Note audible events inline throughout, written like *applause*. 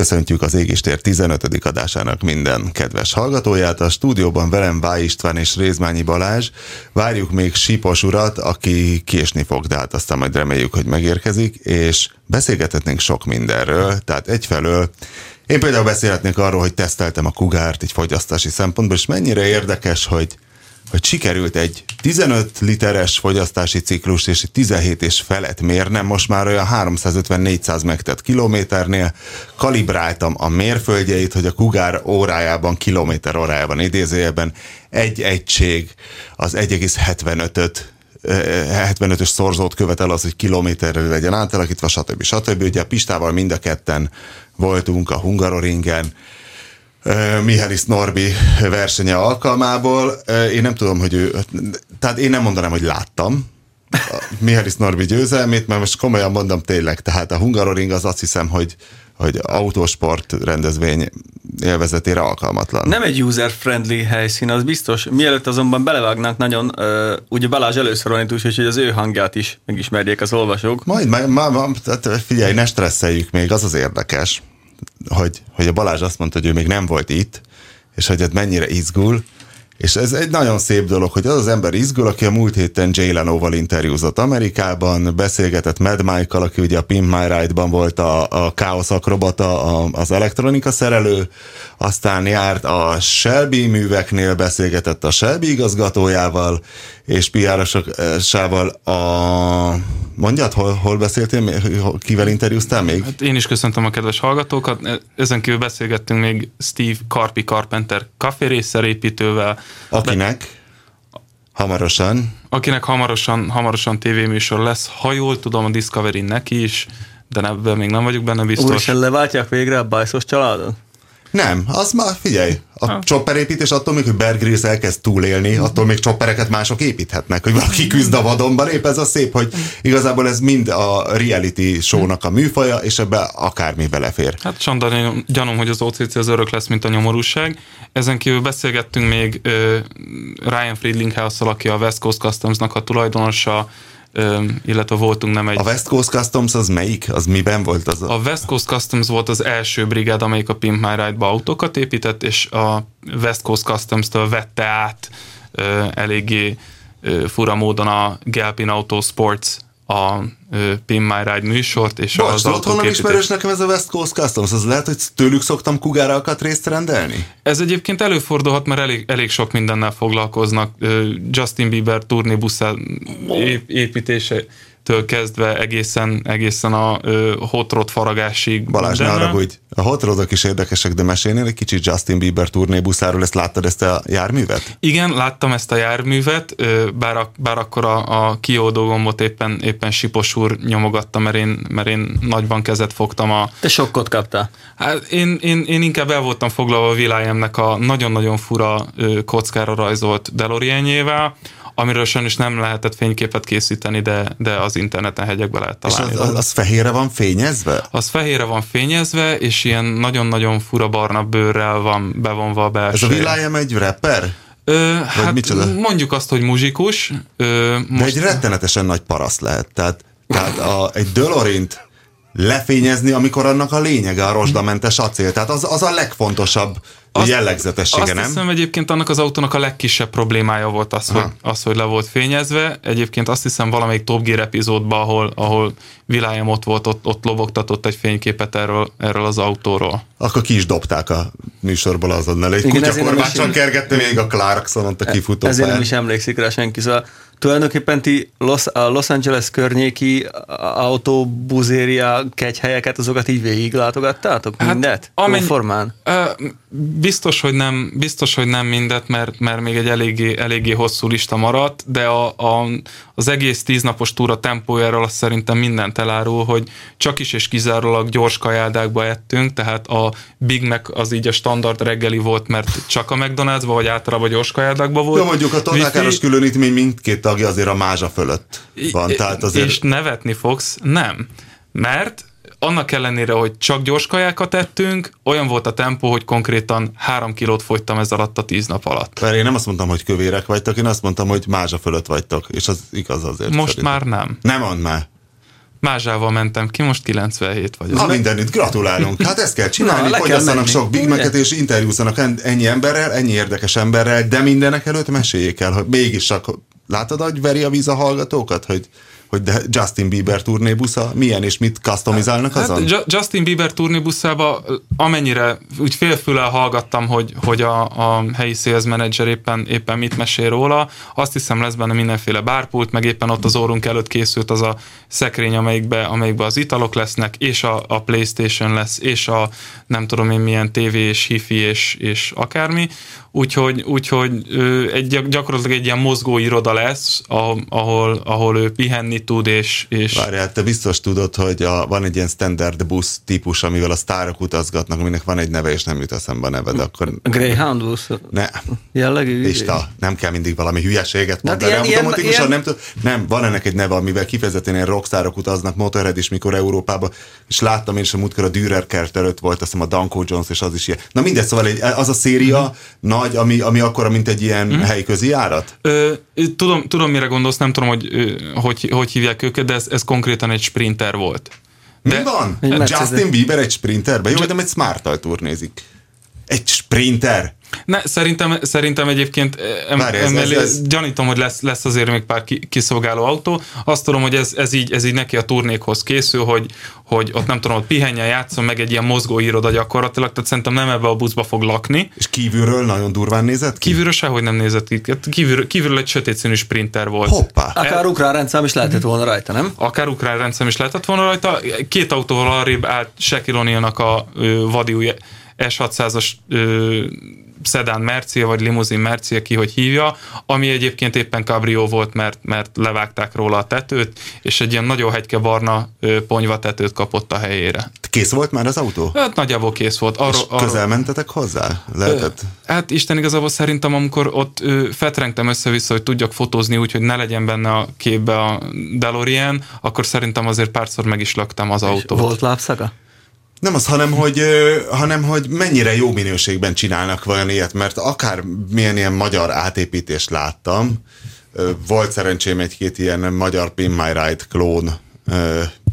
Köszöntjük az Égistér 15. adásának minden kedves hallgatóját. A stúdióban velem Váj István és Rézmányi Balázs. Várjuk még Sipos urat, aki késni fog, de hát aztán majd reméljük, hogy megérkezik, és beszélgethetnénk sok mindenről. Tehát egyfelől én például beszélhetnék arról, hogy teszteltem a kugárt egy fogyasztási szempontból, és mennyire érdekes, hogy hogy sikerült egy 15 literes fogyasztási ciklus és egy 17 és felett mérnem, most már olyan 350-400 megtett kilométernél kalibráltam a mérföldjeit, hogy a kugár órájában, kilométer órájában idézőjelben egy egység az 1,75-öt 75-ös szorzót követel az, hogy kilométerre legyen átalakítva, stb. stb. Ugye Pistával mind a ketten voltunk a Hungaroringen, Mihális Norbi versenye alkalmából. Én nem tudom, hogy ő, tehát én nem mondanám, hogy láttam Mihális Norbi győzelmét, mert most komolyan mondom tényleg, tehát a Hungaroring az azt hiszem, hogy hogy autósport rendezvény élvezetére alkalmatlan. Nem egy user-friendly helyszín, az biztos. Mielőtt azonban belevágnánk nagyon, uh, ugye Balázs először van itt, úgyhogy az ő hangját is megismerjék az olvasók. Majd, majd, majd figyelj, ne stresszeljük még, az az érdekes, hogy, hogy a Balázs azt mondta, hogy ő még nem volt itt, és hogy ez mennyire izgul, és ez egy nagyon szép dolog, hogy az az ember izgul, aki a múlt héten Jay Leno-val interjúzott Amerikában, beszélgetett Mad Mike-kal, aki ugye a Pimp My Ride-ban volt a, a káosz akrobata, a, az elektronika szerelő, aztán járt a Shelby műveknél, beszélgetett a Shelby igazgatójával, és PR-sával a... Mondjad, hol, hol beszéltél, kivel interjúztál még? Hát én is köszöntöm a kedves hallgatókat. Ezen kívül beszélgettünk még Steve Carpi Carpenter kaférésszerépítővel. Akinek? Hamarosan. Akinek hamarosan, hamarosan tévéműsor lesz. Ha jól tudom, a Discovery neki is, de ebben még nem vagyok benne biztos. Úristen, leváltják végre a bajszos családot? Nem, az már figyelj, a ha. csopperépítés attól még, hogy Bear Grylls elkezd túlélni, attól még csoppereket mások építhetnek, hogy valaki küzd a vadonban, épp ez a szép, hogy igazából ez mind a reality show-nak a műfaja, és ebbe akármi belefér. Hát Sandor, gyanom, hogy az OCC az örök lesz, mint a nyomorúság. Ezen kívül beszélgettünk még uh, Ryan Friedlinghouse-szal, aki a West Coast Customs-nak a tulajdonosa, illetve voltunk nem egy... A West Coast Customs az melyik? Az miben volt az? A, a West Coast Customs volt az első brigád, amelyik a Pimp My Ride-ba autókat épített, és a West Coast Customs-től vette át eléggé fura módon a Galpin Auto Sports a Pin My Ride műsort, és Bocs, az tudod, honnan ismerős nekem ez a West Coast Customs? Az lehet, hogy tőlük szoktam kugárakat részt rendelni? Ez egyébként előfordulhat, mert elég, elég sok mindennel foglalkoznak. Justin Bieber turnébuszá építése től kezdve egészen, egészen a ö, hot rod faragásig. Balázs, ne haragudj. A hot rodok is érdekesek, de mesélnél egy kicsit Justin Bieber turnébuszáról, ezt láttad ezt a járművet? Igen, láttam ezt a járművet, bár, a, bár akkor a, a kiódó gombot éppen, éppen Sipos úr nyomogatta, mert én, mert én nagyban kezet fogtam a... Te sokkot kaptál? Hát én, én, én inkább el voltam foglalva a világemnek a nagyon-nagyon fura kockára rajzolt DeLoreanjével, amiről sajnos nem lehetett fényképet készíteni, de, de az interneten hegyekbe lehet találni. És az, az, az fehérre van fényezve? Az fehérre van fényezve, és ilyen nagyon-nagyon fura barna bőrrel van bevonva a belső. Ez a Will egy rapper? Ö, hát micsoda? mondjuk azt, hogy muzsikus. Ö, most... De egy rettenetesen nagy paraszt lehet. Tehát, tehát a, egy Dölorint lefényezni, amikor annak a lényege a rozsdamentes acél. Tehát az, az a legfontosabb Azt, jellegzetessége, azt nem? hiszem egyébként annak az autónak a legkisebb problémája volt az, hogy, az hogy le volt fényezve. Egyébként azt hiszem valamelyik Top Gear epizódban, ahol, ahol Vilájam ott volt, ott, ott lobogtatott egy fényképet erről, erről az autóról. Akkor ki is dobták a műsorból azonnal. Egy kutyakormácson kergette még a Clarkson a kifutó Ezért nem is emlékszik rá senki. Szóval tulajdonképpen ti Los, a Los Angeles környéki autóbuzéria kegyhelyeket, azokat így végig látogattátok? Hát, Mindet? amennyi- formán? Ö, Biztos, hogy nem, biztos, hogy nem mindet, mert, mert még egy eléggé, eléggé hosszú lista maradt, de a, a, az egész tíznapos túra tempójáról azt szerintem mindent elárul, hogy csak is és kizárólag gyors kajádákba ettünk, tehát a Big Mac az így a standard reggeli volt, mert csak a McDonald'sba, vagy általában gyors kajádákba volt. Jó, mondjuk a tolnákáros Wifi- különítmény mindkét tagja azért a mázsa fölött van, tehát azért... És nevetni fogsz, nem. Mert annak ellenére, hogy csak gyors kajákat ettünk, olyan volt a tempó, hogy konkrétan három kilót fogytam ez alatt a tíz nap alatt. Mert én nem azt mondtam, hogy kövérek vagytok, én azt mondtam, hogy mázsa fölött vagytok, és az igaz azért. Most szerintem. már nem. Nem mondd már. Mázsával mentem ki, most 97 vagyok. Ha mindenütt, gratulálunk. Hát ezt kell csinálni, Na, fogyasszanak sok Big? Mac-et, és interjúzzanak en- ennyi emberrel, ennyi érdekes emberrel, de mindenek előtt meséljék el, hogy mégis csak, látod, hogy veri a víz a hallgatókat, hogy, hogy de Justin Bieber turnébusza? Milyen, és mit customizálnak azon? Hát Ju- Justin Bieber turnébuszába amennyire úgy félfüllel hallgattam, hogy, hogy a, a helyi sales manager éppen, éppen mit mesél róla, azt hiszem lesz benne mindenféle bárpult, meg éppen ott az órunk előtt készült az a szekrény, amelyikbe, amelyikbe az italok lesznek, és a, a Playstation lesz, és a nem tudom én milyen TV és hifi és, és akármi, úgyhogy, úgyhogy egy, gyak- gyakorlatilag egy ilyen mozgó iroda lesz, ahol, ahol, ő pihenni tud, és, és Várjál, te biztos tudod, hogy a, van egy ilyen standard busz típus, amivel a sztárok utazgatnak, aminek van egy neve, és nem jut eszembe a neved, akkor Greyhound busz ne. jellegű? Lista, nem kell mindig valami hülyeséget Hát mondani. ilyen- ilyen, ilyen- ilyen- nem, tud, nem, van ennek egy neve, amivel kifejezetten ilyen rockstárok utaznak, Motorhead is, mikor Európába, és láttam én is, a múltkor a Dürer kert előtt volt, azt hiszem a Danko Jones, és az is ilyen. Na mindegy, szóval egy, az a széria Mhm. Nagy, ami, ami akkora, mint egy ilyen helyközi járat? Ö, tudom, tudom, mire gondolsz, nem tudom, hogy hogy, hogy hívják őket, de ez, ez konkrétan egy sprinter volt. De, Mi van? Justin Bieber egy sprinterbe? Jó, de egy smart turnézik. Egy sprinter? Ne, szerintem, szerintem egyébként em, Várj, ez- emellé, ez- ez- gyanítom, hogy lesz, lesz azért még pár ki, kiszolgáló autó. Azt tudom, hogy ez, ez, így, ez így neki a turnékhoz készül, hogy, hogy ott nem tudom, ott pihenjen, játszon meg egy ilyen mozgó iroda gyakorlatilag, tehát szerintem nem ebbe a buszba fog lakni. És kívülről nagyon durván nézett ki? Kívülről sehogy nem nézett ki. Hát Kívülről, kívülről egy sötét színű sprinter volt. Hoppá! Akár ukrán rendszám is lehetett volna rajta, nem? akár ukrán rendszem is lehetett volna rajta. Két autóval arrébb állt Shaquille a ö, vadi S600-as ö, szedán Mercia, vagy limuzin Mercia, ki hogy hívja, ami egyébként éppen cabrio volt, mert, mert levágták róla a tetőt, és egy ilyen nagyon hegyke barna ö, ponyva tetőt kapott a helyére. Kész volt már az autó? Hát nagyjából kész volt. És Arról, arról, közel mentetek hozzá? Lehetett? Hát Isten igazából szerintem, amikor ott ö, fetrengtem össze-vissza, hogy tudjak fotózni úgy, hogy ne legyen benne a képbe a DeLorean, akkor szerintem azért párszor meg is laktam az autót. Volt lábszaka? Nem az, hanem hogy, hanem hogy mennyire jó minőségben csinálnak vajon ilyet, mert akár milyen ilyen magyar átépítést láttam, volt szerencsém egy-két ilyen magyar Pin My Ride klón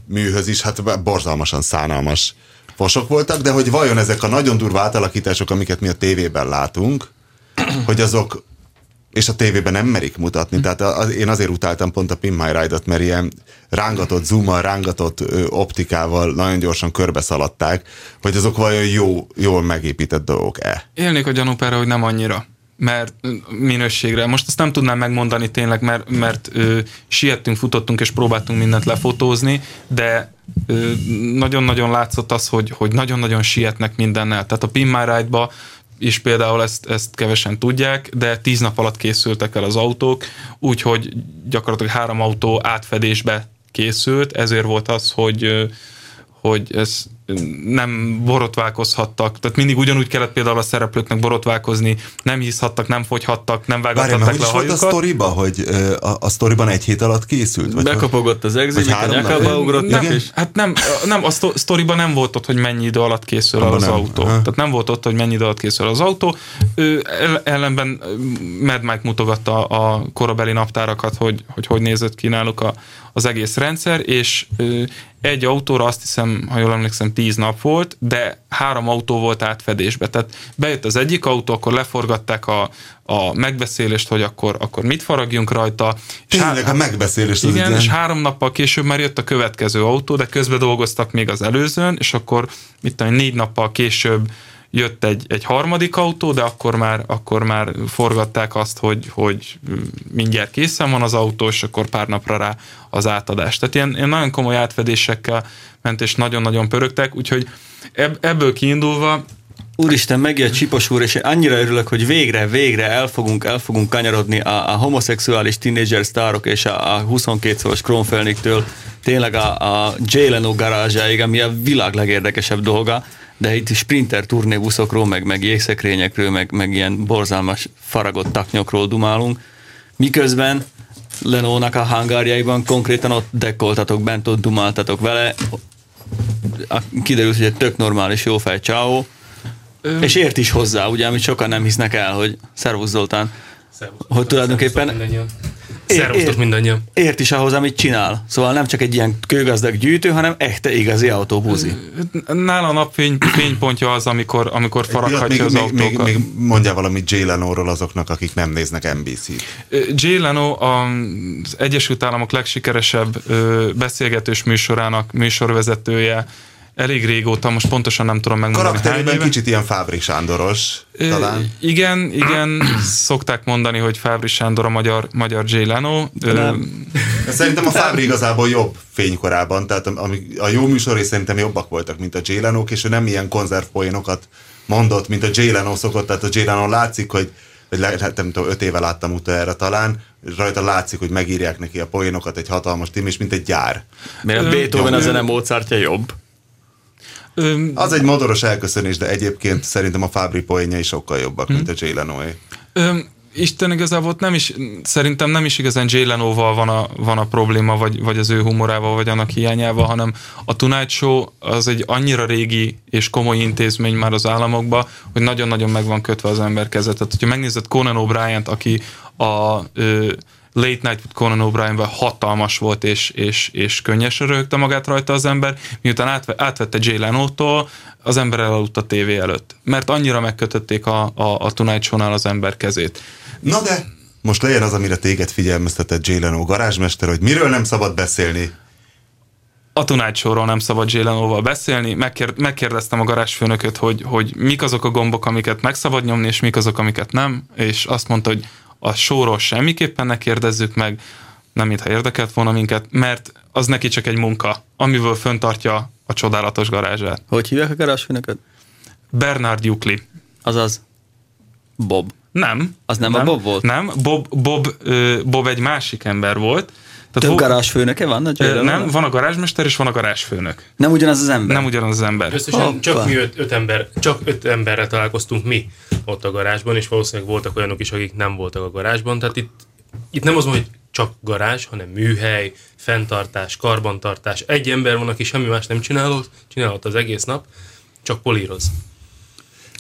műhöz is, hát borzalmasan szánalmas fosok voltak, de hogy vajon ezek a nagyon durva átalakítások, amiket mi a tévében látunk, hogy azok és a tévében nem merik mutatni, tehát az, én azért utáltam pont a Pin My Ride-ot, mert ilyen rángatott zoommal, rángatott ö, optikával nagyon gyorsan körbe szaladták, hogy azok vajon jó, jól megépített dolgok-e. Élnék a gyanúpára, hogy nem annyira mert minőségre. Most azt nem tudnám megmondani tényleg, mert, mert ö, siettünk, futottunk és próbáltunk mindent lefotózni, de nagyon-nagyon látszott az, hogy, hogy nagyon-nagyon sietnek mindennel. Tehát a Pin My Ride-ba is például ezt, ezt kevesen tudják, de tíz nap alatt készültek el az autók, úgyhogy gyakorlatilag három autó átfedésbe készült, ezért volt az, hogy hogy ez nem borotválkozhattak, tehát mindig ugyanúgy kellett például a szereplőknek borotválkozni, nem hiszhattak, nem fogyhattak, nem vágathatták hogy le a is volt a hajukat. sztoriba, hogy a, a sztoriban egy hét alatt készült? Vagy? Bekapogott az Vagy a nyakába nap? ugrottak, Nem, és hát nem, nem, a szto- sztoriban nem volt ott, hogy mennyi idő alatt készül el Abban az nem. autó. Aha. Tehát nem volt ott, hogy mennyi idő alatt készül az autó. Ő el- ellenben Mad Mike mutogatta a korabeli naptárakat, hogy hogy, hogy nézett ki náluk a, az egész rendszer, és egy autóra azt hiszem, ha jól emlékszem, tíz nap volt, de három autó volt átfedésbe. Tehát bejött az egyik autó, akkor leforgatták a, a megbeszélést, hogy akkor, akkor mit faragjunk rajta. Tényleg há- a megbeszélést. Igen, igen, és három nappal később már jött a következő autó, de közben dolgoztak még az előzőn, és akkor mit tudom, négy nappal később jött egy, egy harmadik autó, de akkor már, akkor már forgatták azt, hogy, hogy mindjárt készen van az autó, és akkor pár napra rá az átadás. Tehát ilyen, ilyen nagyon komoly átfedésekkel ment, és nagyon-nagyon pörögtek, úgyhogy ebből kiindulva Úristen, megjött Csipos úr, és én annyira örülök, hogy végre, végre el fogunk, el fogunk kanyarodni a, a homoszexuális tínédzser sztárok és a, a 22 szoros Kronfelniktől tényleg a, a Jay Leno garázsáig, ami a világ legérdekesebb dolga de itt sprinter turnébuszokról, meg, meg jégszekrényekről, meg, meg ilyen borzalmas faragott taknyokról dumálunk, miközben Lenónak a hangárjaiban konkrétan ott dekkoltatok bent, ott dumáltatok vele, kiderült, hogy egy tök normális jófej csáó, Ö... és ért is hozzá, ugye, amit sokan nem hisznek el, hogy Szervusz Zoltán, Szervusz, hogy tulajdonképpen Szervusztok mindannyian. Ért is ahhoz, amit csinál. Szóval nem csak egy ilyen kőgazdag gyűjtő, hanem echte igazi autóbúzi. Nála a napfény fénypontja az, amikor, amikor faraghatja az még, még, még, mondjál valamit Jay Leno-ról azoknak, akik nem néznek NBC-t. Jay Leno az Egyesült Államok legsikeresebb beszélgetős műsorának műsorvezetője, elég régóta, most pontosan nem tudom megmondani. Karakterében kicsit ilyen Fábri Sándoros talán. Igen, igen, szokták mondani, hogy Fábri Sándor a magyar, magyar Jay Leno. Nem. Szerintem a Fábri igazából jobb fénykorában, tehát a, a jó műsorai szerintem jobbak voltak, mint a Jay leno és ő nem ilyen konzervpoénokat mondott, mint a Jay Leno szokott, tehát a Jay Leno látszik, hogy vagy lehet, hát nem tudom, öt éve láttam utoljára talán, és rajta látszik, hogy megírják neki a poénokat egy hatalmas tím, és mint egy gyár. Mert a Beethoven a zene Mozartja jobb. Öm, az egy modoros elköszönés, de egyébként szerintem a Fábri poénjai sokkal jobbak, hm. mint a Jay leno Isten igazából nem is, szerintem nem is igazán Jay Leno-val van a, van a probléma, vagy, vagy az ő humorával, vagy annak hiányával, hanem a Tonight Show az egy annyira régi és komoly intézmény már az államokban, hogy nagyon-nagyon meg van kötve az ember kezet. Tehát, hogyha megnézed Conan O'Brien-t, aki a ö, Late Night with Conan obrien hatalmas volt, és, és, és könnyesre röhögte magát rajta az ember, miután átve, átvette Jay Leno-tól, az ember elaludt a tévé előtt. Mert annyira megkötötték a, a, a Tonight Show-nál az ember kezét. Na de, most legyen az, amire téged figyelmeztetett Jay Leno garázsmester, hogy miről nem szabad beszélni a Show-ról nem szabad Jay Leno-val beszélni. Megkér, megkérdeztem a garázsfőnököt, hogy, hogy mik azok a gombok, amiket meg szabad nyomni, és mik azok, amiket nem, és azt mondta, hogy a sóról semmiképpen ne kérdezzük meg, nem mintha érdekelt volna minket, mert az neki csak egy munka, amiből föntartja a csodálatos garázsát. Hogy hívják a garázsfőnököt? Bernard Jukli. Azaz Bob. Nem. Az nem, nem a Bob volt? Nem, Bob, Bob, Bob egy másik ember volt, tehát Több garázsfőnöke van? A nem, van a garázsmester és van a garázsfőnök. Nem ugyanaz az ember? Nem ugyanaz az ember. Összesen Hoppa. csak mi öt, öt ember, csak öt emberre találkoztunk mi ott a garázsban, és valószínűleg voltak olyanok is, akik nem voltak a garázsban. Tehát itt, itt nem az van, hogy csak garázs, hanem műhely, fenntartás, karbantartás. Egy ember van, aki semmi más nem csinálott, csinálott az egész nap, csak políroz.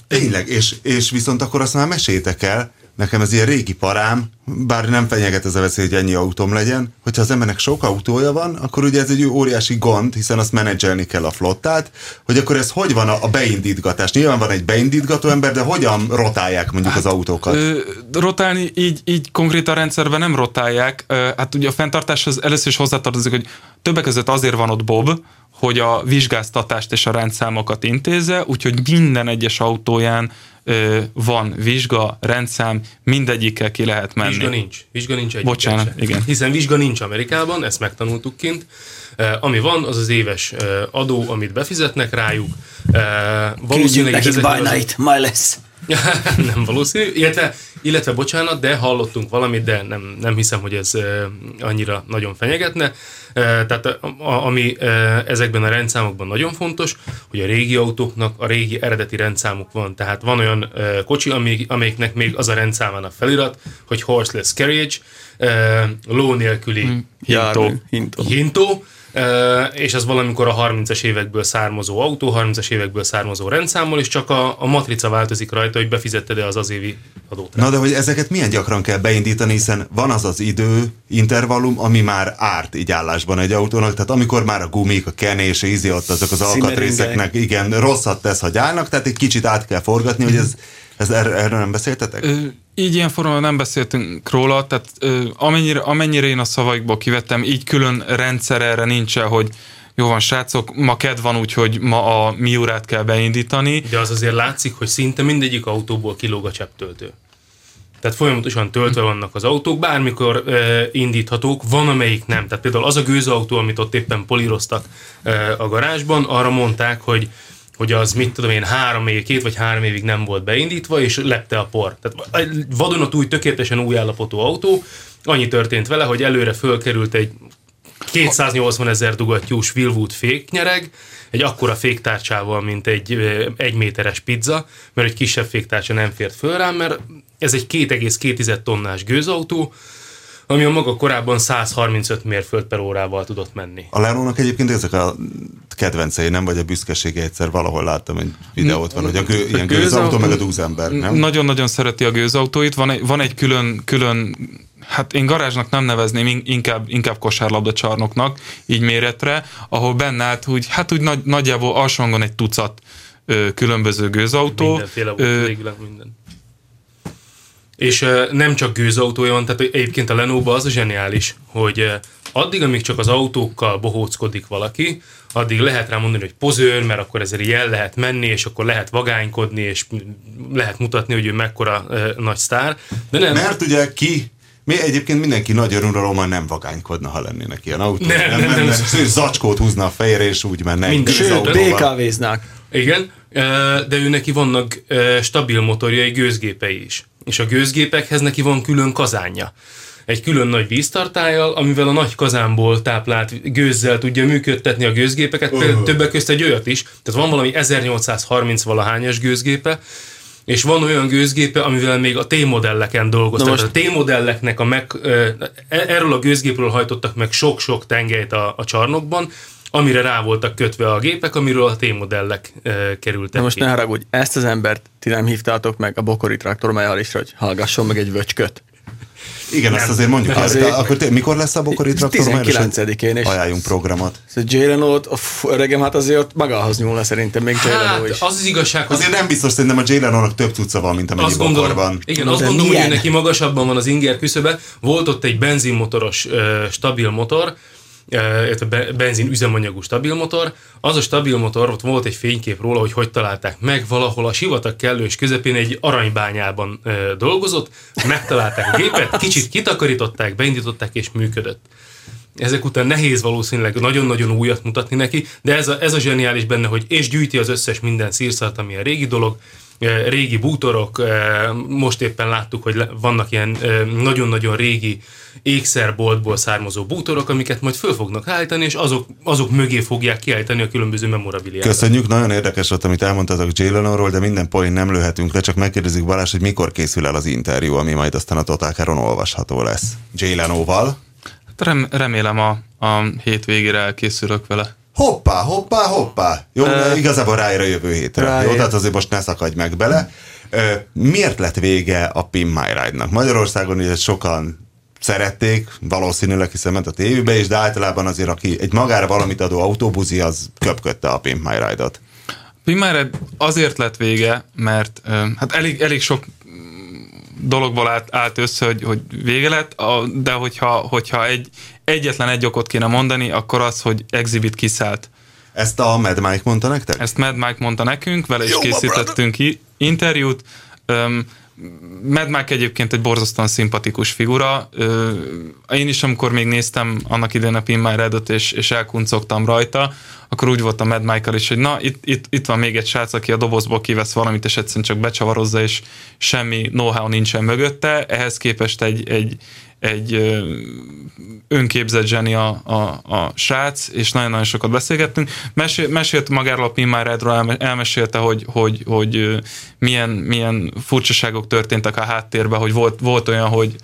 Tényleg, és, és viszont akkor azt már mesétek el, nekem ez ilyen régi parám, bár nem fenyeget ez a veszély, hogy ennyi autóm legyen, hogyha az embernek sok autója van, akkor ugye ez egy óriási gond, hiszen azt menedzselni kell a flottát, hogy akkor ez hogy van a, a beindítgatás? Nyilván van egy beindítgató ember, de hogyan rotálják mondjuk hát, az autókat? Ö, rotálni így, így konkrét a rendszerben nem rotálják. Ö, hát ugye a fenntartáshoz először is hozzátartozik, hogy többek között azért van ott Bob, hogy a vizsgáztatást és a rendszámokat intézze, úgyhogy minden egyes autóján van vizsga, rendszám, mindegyikkel ki lehet menni. Vizsga nincs. Vizsga nincs egy. Bocsánat, igen. Hiszen vizsga nincs Amerikában, ezt megtanultuk kint. Ami van, az az éves adó, amit befizetnek rájuk. Valószínűleg nekik by night, my less. nem valószínű, illetve, illetve bocsánat, de hallottunk valamit, de nem, nem hiszem, hogy ez annyira nagyon fenyegetne. Tehát a, ami ezekben a rendszámokban nagyon fontos, hogy a régi autóknak a régi eredeti rendszámuk van. Tehát van olyan kocsi, amelyiknek még az a rendszámának felirat, hogy horseless carriage, ló nélküli hmm. hintó. hintó. hintó és ez valamikor a 30-as évekből származó autó, 30-as évekből származó rendszámmal, és csak a, a matrica változik rajta, hogy befizetted-e az az évi adót. Na de hogy ezeket milyen gyakran kell beindítani, hiszen van az az idő intervallum, ami már árt így állásban egy autónak, tehát amikor már a gumik, a kenés, ízi ott azok az alkatrészeknek, igen, rosszat tesz, hogy állnak, tehát egy kicsit át kell forgatni, hogy ez, ez er, erről nem beszéltetek? Ö, így ilyen formában nem beszéltünk róla, tehát ö, amennyire, amennyire én a szavaikból kivettem, így külön rendszer erre nincsen, hogy jó van, srácok, ma ked van, úgyhogy ma a Miurát kell beindítani. De az azért látszik, hogy szinte mindegyik autóból kilóg a csepptöltő. Tehát folyamatosan töltve vannak az autók, bármikor e, indíthatók, van amelyik nem. Tehát például az a gőzautó, amit ott éppen políroztak e, a garázsban, arra mondták, hogy hogy az mit tudom én, három év, két vagy három évig nem volt beindítva, és lepte a por. Tehát vadonatúj, tökéletesen új állapotú autó, annyi történt vele, hogy előre fölkerült egy 280 ezer dugattyús Wilwood féknyereg, egy akkora féktárcsával, mint egy egy méteres pizza, mert egy kisebb féktárcsa nem fért föl rám, mert ez egy 2,2 tonnás gőzautó, ami a maga korábban 135 mérföld per órával tudott menni. A Lerónak egyébként ezek a kedvencei, nem? Vagy a büszkesége egyszer valahol láttam egy videót van, hogy a gő, ilyen gőzautó, meg a dúzember, nem? Nagyon-nagyon szereti a gőzautóit. Van egy, van egy külön, külön hát én garázsnak nem nevezném, inkább, inkább kosárlabda csarnoknak, így méretre, ahol benne állt, hogy hát úgy nagy, nagyjából alsóangon egy tucat ö, különböző gőzautó. Mindenféle volt, ö, minden. És uh, nem csak gőzautója van, tehát egyébként a Lenovo az a zseniális, hogy uh, addig, amíg csak az autókkal bohóckodik valaki, addig lehet rá mondani, hogy pozőr, mert akkor ezzel jel lehet menni, és akkor lehet vagánykodni, és lehet mutatni, hogy ő mekkora uh, nagy sztár. De nem. Mert ugye ki mi egyébként mindenki nagy örömralommal nem vagánykodna, ha lennének ilyen autók. Nem, nem, nem, nem, nem, zacskót húzna a fejre, és úgy menne. Minden, sőt, BKV-znák. Igen, de ő neki vannak stabil motorjai, gőzgépei is és a gőzgépekhez neki van külön kazánja. Egy külön nagy víztartályal, amivel a nagy kazánból táplált gőzzel tudja működtetni a gőzgépeket, uh. többek közt egy olyat is, tehát van valami 1830 valahányas gőzgépe, és van olyan gőzgépe, amivel még a T-modelleken dolgoztak. Most... A T-modelleknek a meg, e- erről a gőzgépről hajtottak meg sok-sok tengelyt a, a csarnokban, amire rá voltak kötve a gépek, amiről a T-modellek e, kerültek Na most ki. ne haragudj, ezt az embert ti nem hívtátok meg a Bokori traktor is, hogy hallgasson meg egy vöcsköt. Igen, nem. azt azért mondjuk. Azért, akkor te, mikor lesz a Bokori traktor? 19-én. És ajánljunk programot. Szóval Jalen ott, öregem, hát azért ott magához nyúlna szerintem még Jalen hát, is. az az igazság, hogy... Azért nem biztos, szerintem a Jalen több cucca van, mint amennyi azt gondolom, bokorban. Igen, azt gondolom, hogy neki magasabban van az inger küszöbe. Volt ott egy benzinmotoros stabil motor, illetve benzin üzemanyagú stabilmotor. Az a stabilmotor, ott volt egy fénykép róla, hogy hogy találták meg, valahol a sivatag kellős közepén egy aranybányában dolgozott, megtalálták a gépet, *laughs* kicsit kitakarították, beindították és működött. Ezek után nehéz valószínűleg nagyon-nagyon újat mutatni neki, de ez a, ez a zseniális benne, hogy és gyűjti az összes minden szírszart, ami a régi dolog, régi bútorok, most éppen láttuk, hogy vannak ilyen nagyon-nagyon régi ékszerboltból származó bútorok, amiket majd föl fognak állítani, és azok, azok mögé fogják kiállítani a különböző memorabiliákat. Köszönjük, nagyon érdekes volt, amit elmondtatok Jay de minden poén nem lőhetünk le, csak megkérdezik Balázs, hogy mikor készül el az interjú, ami majd aztán a Totálkáron olvasható lesz. Jay Leno-val. Hát rem, remélem a, a végére elkészülök vele. Hoppá, hoppá, hoppá. Jó, uh, igazából ráér a jövő hétre. Ráér. Jó, tehát azért most ne szakadj meg bele. Miért lett vége a Pin My Ride-nak? Magyarországon ugye sokan szerették, valószínűleg, hiszen ment a tévébe is, de általában azért, aki egy magára valamit adó autóbuzi, az köpködte a Pimp My Ride-ot. Pimp My Ride azért lett vége, mert hát elég, elég sok dologból állt, állt össze, hogy, hogy vége lett, de hogyha, hogyha egy, egyetlen egy okot kéne mondani, akkor az, hogy Exhibit kiszállt. Ezt a Mad Mike mondta nektek? Ezt Mad Mike mondta nekünk, vele is Jó, készítettünk interjút. Um, Mad Mike egyébként egy borzasztóan szimpatikus figura. Én is, amikor még néztem annak idején a Pin My Red-ot, és, és elkuncogtam rajta, akkor úgy volt a Mad Michael is, hogy na, itt, itt, itt van még egy srác, aki a dobozból kivesz valamit, és egyszerűen csak becsavarozza, és semmi know-how nincsen mögötte. Ehhez képest egy, egy, egy önképzett zseni a, a, a srác, és nagyon-nagyon sokat beszélgettünk. Mesél, mesélt magáról a Pin Redről, elmesélte, hogy, hogy, hogy milyen, milyen furcsaságok történtek a háttérben, hogy volt, volt olyan, hogy,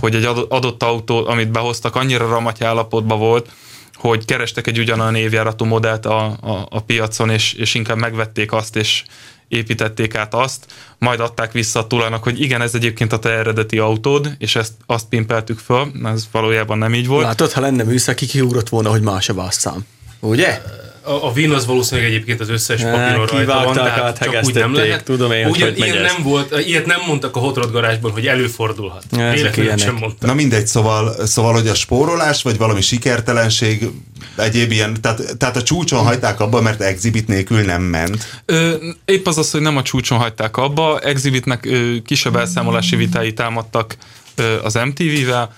hogy egy adott autó, amit behoztak, annyira ramaty állapotban volt, hogy kerestek egy ugyanolyan évjáratú modellt a, a, a piacon, és, és inkább megvették azt, és építették át azt, majd adták vissza a tulajnak, hogy igen, ez egyébként a te eredeti autód, és ezt azt pimpeltük föl, ez valójában nem így volt. Látod, ha lenne műszaki, kiugrott volna, hogy más a vásszám. Ugye? A, a VIN az valószínűleg egyébként az összes Ne, papíron rajta van, tehát csak úgy nem lehet. Tudom én, Ugyan, hogy megy ilyen ez. nem volt, ilyet nem mondtak a Hot Rod garázsban, hogy előfordulhat. Véletlenül sem mondtak. Na mindegy, szóval, szóval, hogy a spórolás, vagy valami sikertelenség, egyéb ilyen, tehát, tehát a csúcson hagyták abba, mert exhibit nélkül nem ment. Ö, épp az az, hogy nem a csúcson hagyták abba, Exhibitnek ö, kisebb elszámolási vitái támadtak ö, az MTV-vel,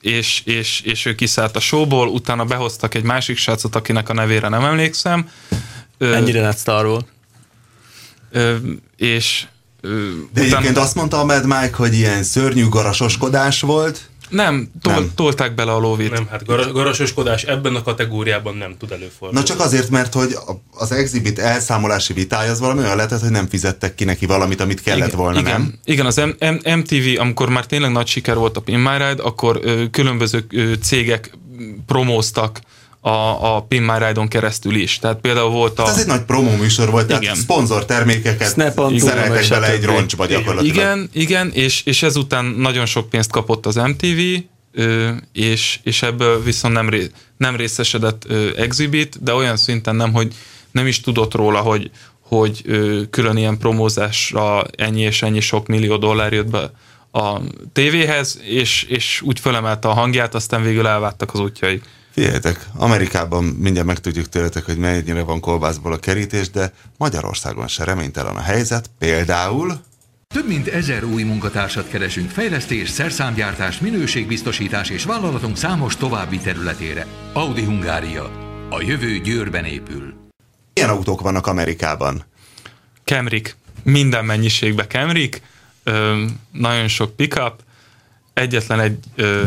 és, és, és ő kiszállt a showból, utána behoztak egy másik srácot, akinek a nevére nem emlékszem. Ennyire net sztar volt. és De egyébként azt mondta a Mad Mike, hogy ilyen szörnyű garasoskodás volt. Nem, tol, Nem. tolták bele a lóvét. Nem, hát garas, garasoskodás ebben a kategóriában nem tud előfordulni. Na csak azért, mert hogy az exhibit elszámolási vitája az valami olyan lehetett, hogy nem fizettek ki neki valamit, amit kellett volna, igen, nem? Igen, az M- M- MTV, amikor már tényleg nagy siker volt a Pin My Ride, akkor ö, különböző ö, cégek promóztak a, a Pin My Ride-on keresztül is. Tehát például volt a... Hát ez egy nagy promó műsor volt, tehát Igen. szponzor termékeket szereltek bele egy roncsba gyakorlatilag. Igen, igen, és, és ezután nagyon sok pénzt kapott az MTV, és, és ebből viszont nem, ré, nem részesedett Exhibit, de olyan szinten nem, hogy nem is tudott róla, hogy, hogy külön ilyen promózásra ennyi és ennyi sok millió dollár jött be a tévéhez, és, és úgy fölemelte a hangját, aztán végül elváltak az útjaik. Figyeljetek, Amerikában mindjárt megtudjuk tőletek, hogy mennyire van kolbászból a kerítés, de Magyarországon se reménytelen a helyzet. Például Több mint ezer új munkatársat keresünk fejlesztés, szerszámgyártás, minőségbiztosítás és vállalatunk számos további területére. Audi Hungária. A jövő Győrben épül. milyen autók vannak Amerikában? Kemrik, minden mennyiségbe Kemrik, ö, nagyon sok pickup, egyetlen egy ö,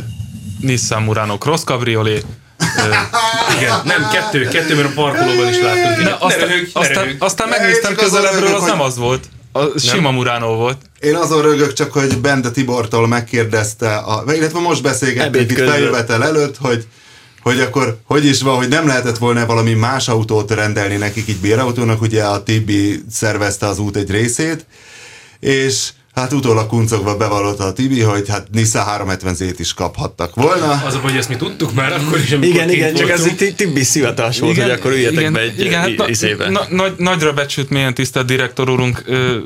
Nissan Murano Cross Cabriolet, Igen, nem, kettő, kettő, mert a parkolóban is láttunk. Ne aztán, ne aztán, röhögj. aztán megnéztem közelebbről, az hogy- nem az volt. A sima Murano volt. Én azon rögök csak, hogy Bende Tibortól megkérdezte, a, illetve most beszélgettünk itt feljövetel előtt, hogy hogy akkor hogy is van, hogy nem lehetett volna valami más autót rendelni nekik így bérautónak, ugye a Tibi szervezte az út egy részét, és hát utólag kuncogva bevallotta a Tibi, hogy hát Nissan 370Z-t is kaphattak volna. Az a hogy ezt mi tudtuk már akkor is, Igen, igen, csak ez így Tibi szivatás volt, hogy akkor üljetek be egy igen, hát igen, na, nagy, nagyra becsült mélyen tisztelt direktor úrunk ö,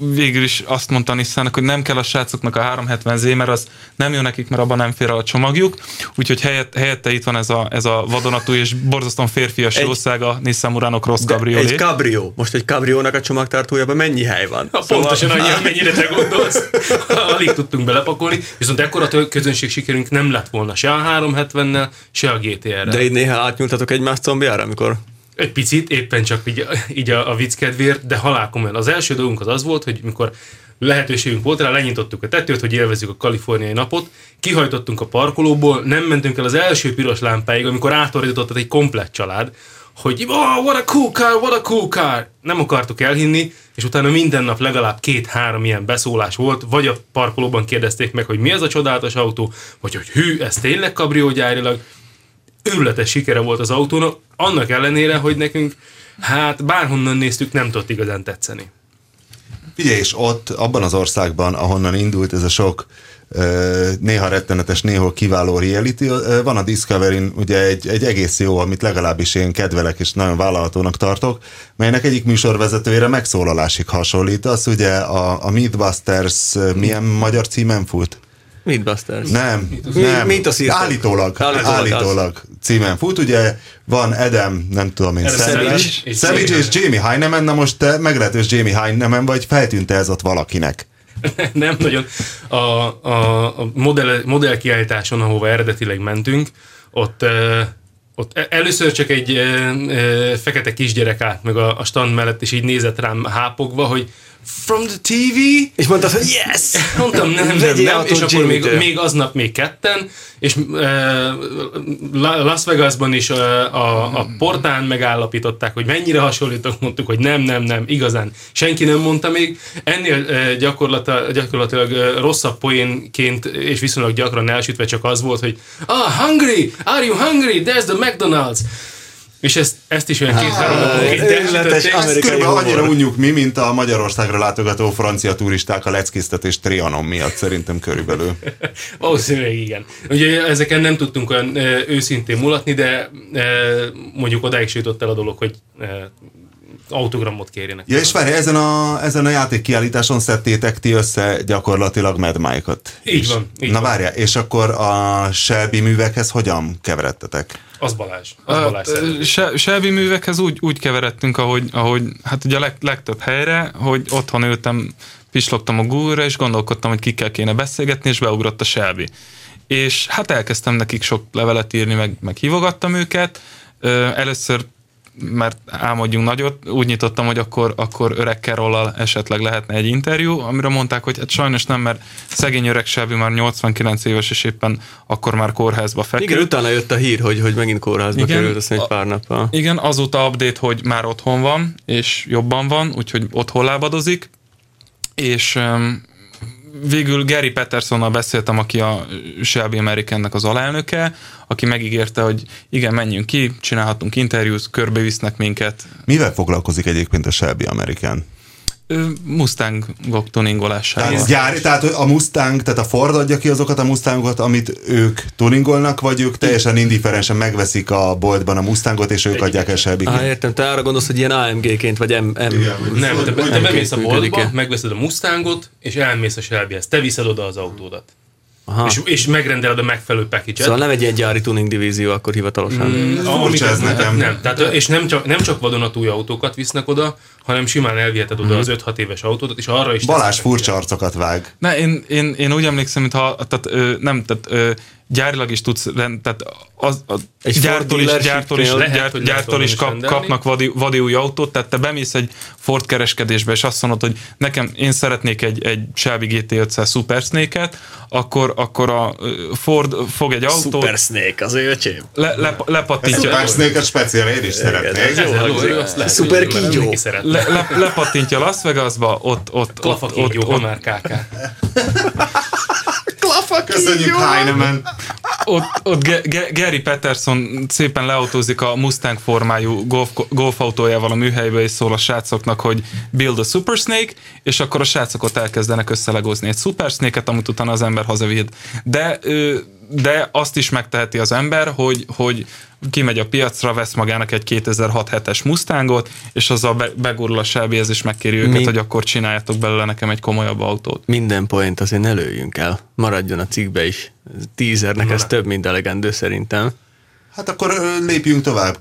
végül is azt mondta Nissának, hogy nem kell a srácoknak a 370Z, mert az nem jó nekik, mert abban nem fér el a csomagjuk. Úgyhogy helyett, helyette itt van ez a, ez a vadonatúj és borzasztóan férfias Egy- jószág a Nissan Murano Cross De Cabriolet. Egy cabrio. Most egy cabriónak a csomagtartójában mennyi hely van? Ha pontosan annyi, amennyire te gondolsz. *laughs* Alig tudtunk belepakolni, viszont ekkora közönség sikerünk nem lett volna se a 370-nel, se a GTR-rel. De így néha átnyúltatok egymás combjára, amikor Egy picit, éppen csak így, így a, a vicc kedvéért, de halálkomolyan. Az első dolgunk az az volt, hogy mikor lehetőségünk volt rá, lenyitottuk a tetőt, hogy élvezzük a kaliforniai napot, kihajtottunk a parkolóból, nem mentünk el az első piros lámpáig, amikor átordított egy komplett család, hogy oh, what a cool car, what a cool car. Nem akartuk elhinni, és utána minden nap legalább két-három ilyen beszólás volt, vagy a parkolóban kérdezték meg, hogy mi ez a csodálatos autó, vagy hogy hű, ez tényleg kabriógyárilag, őrületes sikere volt az autónak, annak ellenére, hogy nekünk, hát bárhonnan néztük, nem tudott igazán tetszeni. Figyelj, és ott, abban az országban, ahonnan indult ez a sok néha rettenetes, néha kiváló reality, van a Discovery-n ugye egy, egy egész jó, amit legalábbis én kedvelek és nagyon vállalhatónak tartok, melynek egyik műsorvezetőjére megszólalásig hasonlít. Az ugye a, a Mythbusters milyen magyar címen fut? Mythbusters. Nem, nem. mit azt írtak? Állítólag, Állítólag, állítólag, címen fut. Ugye van Adam, nem tudom én, Savage, és Savage és Jamie Heineman, na most te meglehetős Jamie Heineman vagy, feltűnte ez ott valakinek. *laughs* nem nagyon. A, a, a modell, modellkiállításon, ahova eredetileg mentünk, ott, ott e- először csak egy ö, ö, fekete kisgyerek állt meg a, a stand mellett, és így nézett rám hápogva, hogy from the TV? És mondtad, hogy yes! *laughs* Mondtam, nem, nem, nem, autót és akkor még, még aznap még ketten, és uh, Las Vegasban is uh, a, a portán megállapították, hogy mennyire hasonlítok, mondtuk, hogy nem, nem, nem, igazán. Senki nem mondta még. Ennél uh, gyakorlata, gyakorlatilag uh, rosszabb poénként és viszonylag gyakran elsütve csak az volt, hogy ah, hungry, are you hungry? There's the McDonald's. És ezt, ezt is olyan két-három naponként Körülbelül annyira unjuk mi, mint a Magyarországra látogató francia turisták a leckésztetés Trianon miatt, szerintem körülbelül. *laughs* Valószínűleg igen. Ugye ezeken nem tudtunk olyan ö, őszintén mulatni, de ö, mondjuk odáig se jutott el a dolog, hogy ö, autogramot kérjenek. Ja, és várj, ezen a, ezen a játék kiállításon szedtétek ti össze gyakorlatilag Mad Mike-ot. Így is. van, így Na várjál, és akkor a Shelby művekhez hogyan keveredtetek? Az Balázs. Az Balázs Hát, szerint. se, Shelby művekhez úgy, úgy keveredtünk, ahogy, ahogy hát ugye a leg, legtöbb helyre, hogy otthon ültem, pislogtam a Google-ra, és gondolkodtam, hogy kikkel kéne beszélgetni, és beugrott a Shelby. És hát elkezdtem nekik sok levelet írni, meg, meg hívogattam őket. Először mert álmodjunk nagyot, úgy nyitottam, hogy akkor, akkor öreg Carrollal esetleg lehetne egy interjú, amire mondták, hogy hát sajnos nem, mert szegény öreg Shelby már 89 éves, és éppen akkor már kórházba feküdt. Igen, utána jött a hír, hogy, hogy megint kórházba Igen. került, azt egy pár nappal. Igen, azóta update, hogy már otthon van, és jobban van, úgyhogy otthon lábadozik, és um, végül Gary Petersonnal beszéltem, aki a Shelby Americannek az alelnöke, aki megígérte, hogy igen, menjünk ki, csinálhatunk interjút, körbevisznek minket. Mivel foglalkozik egyébként a Shelby American? Mustangok tuningolásával. Tehát, gyári, tehát a Mustang, tehát a Ford adja ki azokat a Mustangokat, amit ők tuningolnak, vagy ők teljesen indiferensen megveszik a boltban a Mustangot, és ők adják el shelby Ah, értem, te arra gondolsz, hogy ilyen AMG-ként, vagy M... M Nem, te, te bemész a boltba, megveszed a Mustangot, és elmész a Shelbyhez. Te viszed oda az autódat. Aha. És, és megrendeled a megfelelő package Szóval nem egy ilyen gyári tuning divízió akkor hivatalosan. Mm. Furcsa ez nekem. Nem, tehát, és nem csak, nem csak vadonatúj autókat visznek oda, hanem simán elviheted oda az 5-6 éves autódat, és arra is Balázs furcsa arcokat vág. Ne, én, én, én úgy emlékszem, mintha tehát, ö, nem, tehát ö, gyárilag is tudsz, rend, tehát az, az Egy gyártól is, gyártól is, lehet, gyárt, gyártól is kap, rendelni. kapnak vadi, vadi új autót, tehát te bemész egy Ford kereskedésbe, és azt mondod, hogy nekem, én szeretnék egy, egy Shelby GT500 Super Snake-et, akkor, akkor a Ford fog egy autót, Super Snake, az ő öcsém. le, le, Ezt lepattintja, a Snake-et speciál én is szeretnék. Ez jó, jó, azt lehet, Szuper hogy kígyó. mindenki szeretne. le, le, lepattintja Las Vegasba, ott, ott, Klafa ott, ott, kígyó, ott, Hamar *laughs* KK. Köszönjük Heinemann. ott, ott Gary Peterson szépen leautózik a Mustang formájú golf, golfautójával a műhelybe, és szól a srácoknak, hogy build a Super Snake, és akkor a srácok ott elkezdenek összelegozni egy Super Snake-et, amit utána az ember hazavihet. De, ö, de azt is megteheti az ember, hogy, hogy kimegy a piacra, vesz magának egy 2006-7-es Mustangot, és azzal be, begurul a Shelbyhez, és megkéri őket, Mi- hogy akkor csináljátok belőle nekem egy komolyabb autót. Minden point azért ne lőjünk el. Maradjon a cikkbe is. Teasernek ez több, mint elegendő szerintem. Hát akkor lépjünk tovább.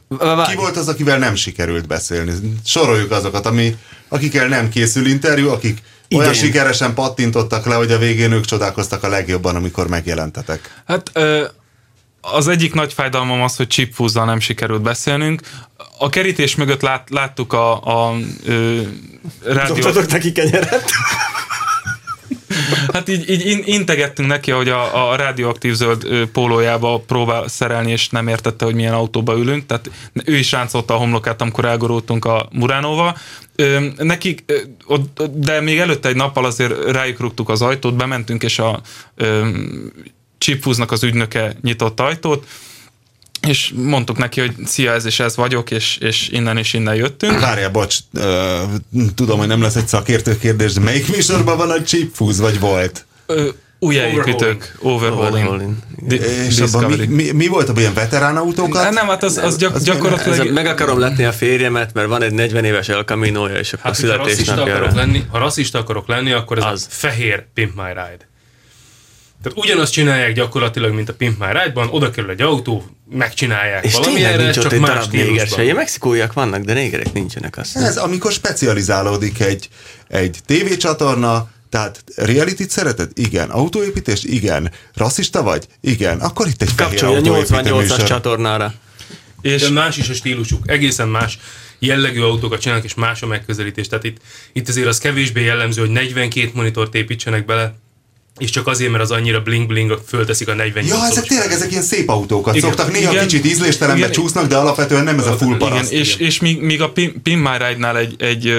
Ki volt az, akivel nem sikerült beszélni? Soroljuk azokat, ami, akikkel nem készül interjú, akik olyan Igen. sikeresen pattintottak le, hogy a végén ők csodálkoztak a legjobban, amikor megjelentetek. Hát ö, az egyik nagy fájdalmam az, hogy Chip Fúzzal nem sikerült beszélnünk. A kerítés mögött lát, láttuk a, a ö, rádió... Dobtatok neki kenyeret? Hát így, így in- integettünk neki, hogy a, a radioaktív zöld pólójába próbál szerelni, és nem értette, hogy milyen autóba ülünk. Tehát ő is ráncolta a homlokát, amikor elgorultunk a Muránóval. Ott- de még előtte egy nappal azért rájuk rúgtuk az ajtót, bementünk, és a ö, Chipfuznak az ügynöke nyitott ajtót, és mondtuk neki, hogy szia, ez és ez vagyok, és, és innen és innen jöttünk. Várjál, bocs, tudom, hogy nem lesz egy szakértő kérdés, de melyik műsorban van a Chip Fuzz, vagy volt? Ö, Újjáépítők, overhauling. Overhauling. Di- És abban mi, mi, mi volt abban ilyen veterán autókat? Nem, hát az, az gyak, az gyakorlatilag... Ez a, meg akarom letni a férjemet, mert van egy 40 éves El Caminoja, és akkor Hát, akarok születésnapjára. lenni, ha rasszista akarok lenni, akkor ez az. Az. a fehér Pimp My Ride. Tehát ugyanazt csinálják gyakorlatilag, mint a Pimp My Ride-ban, oda kerül egy autó, megcsinálják És tényleg valamilyenre, nincs ott csak egy más darab néger se. stílusban. Ilyen mexikóiak vannak, de négerek nincsenek azt. Ez amikor specializálódik egy, egy tévécsatorna, tehát reality szereted? Igen. Autóépítést? Igen. Rasszista vagy? Igen. Akkor itt egy fehér Kapcsolja a autóépítő 88-as műsor. csatornára. És De más is a stílusuk, egészen más jellegű autókat csinálnak, és más a megközelítés. Tehát itt, itt azért az kevésbé jellemző, hogy 42 monitort építsenek bele, és csak azért, mert az annyira bling-bling, fölteszik a 48 Ja, ezek tényleg ezek ilyen szép autókat igen, szoktak, néha igen, kicsit ízléstelenbe igen, csúsznak, de alapvetően nem ez a full paraszt. Igen, és, és míg, míg a Pin, Pin My Ride-nál egy, egy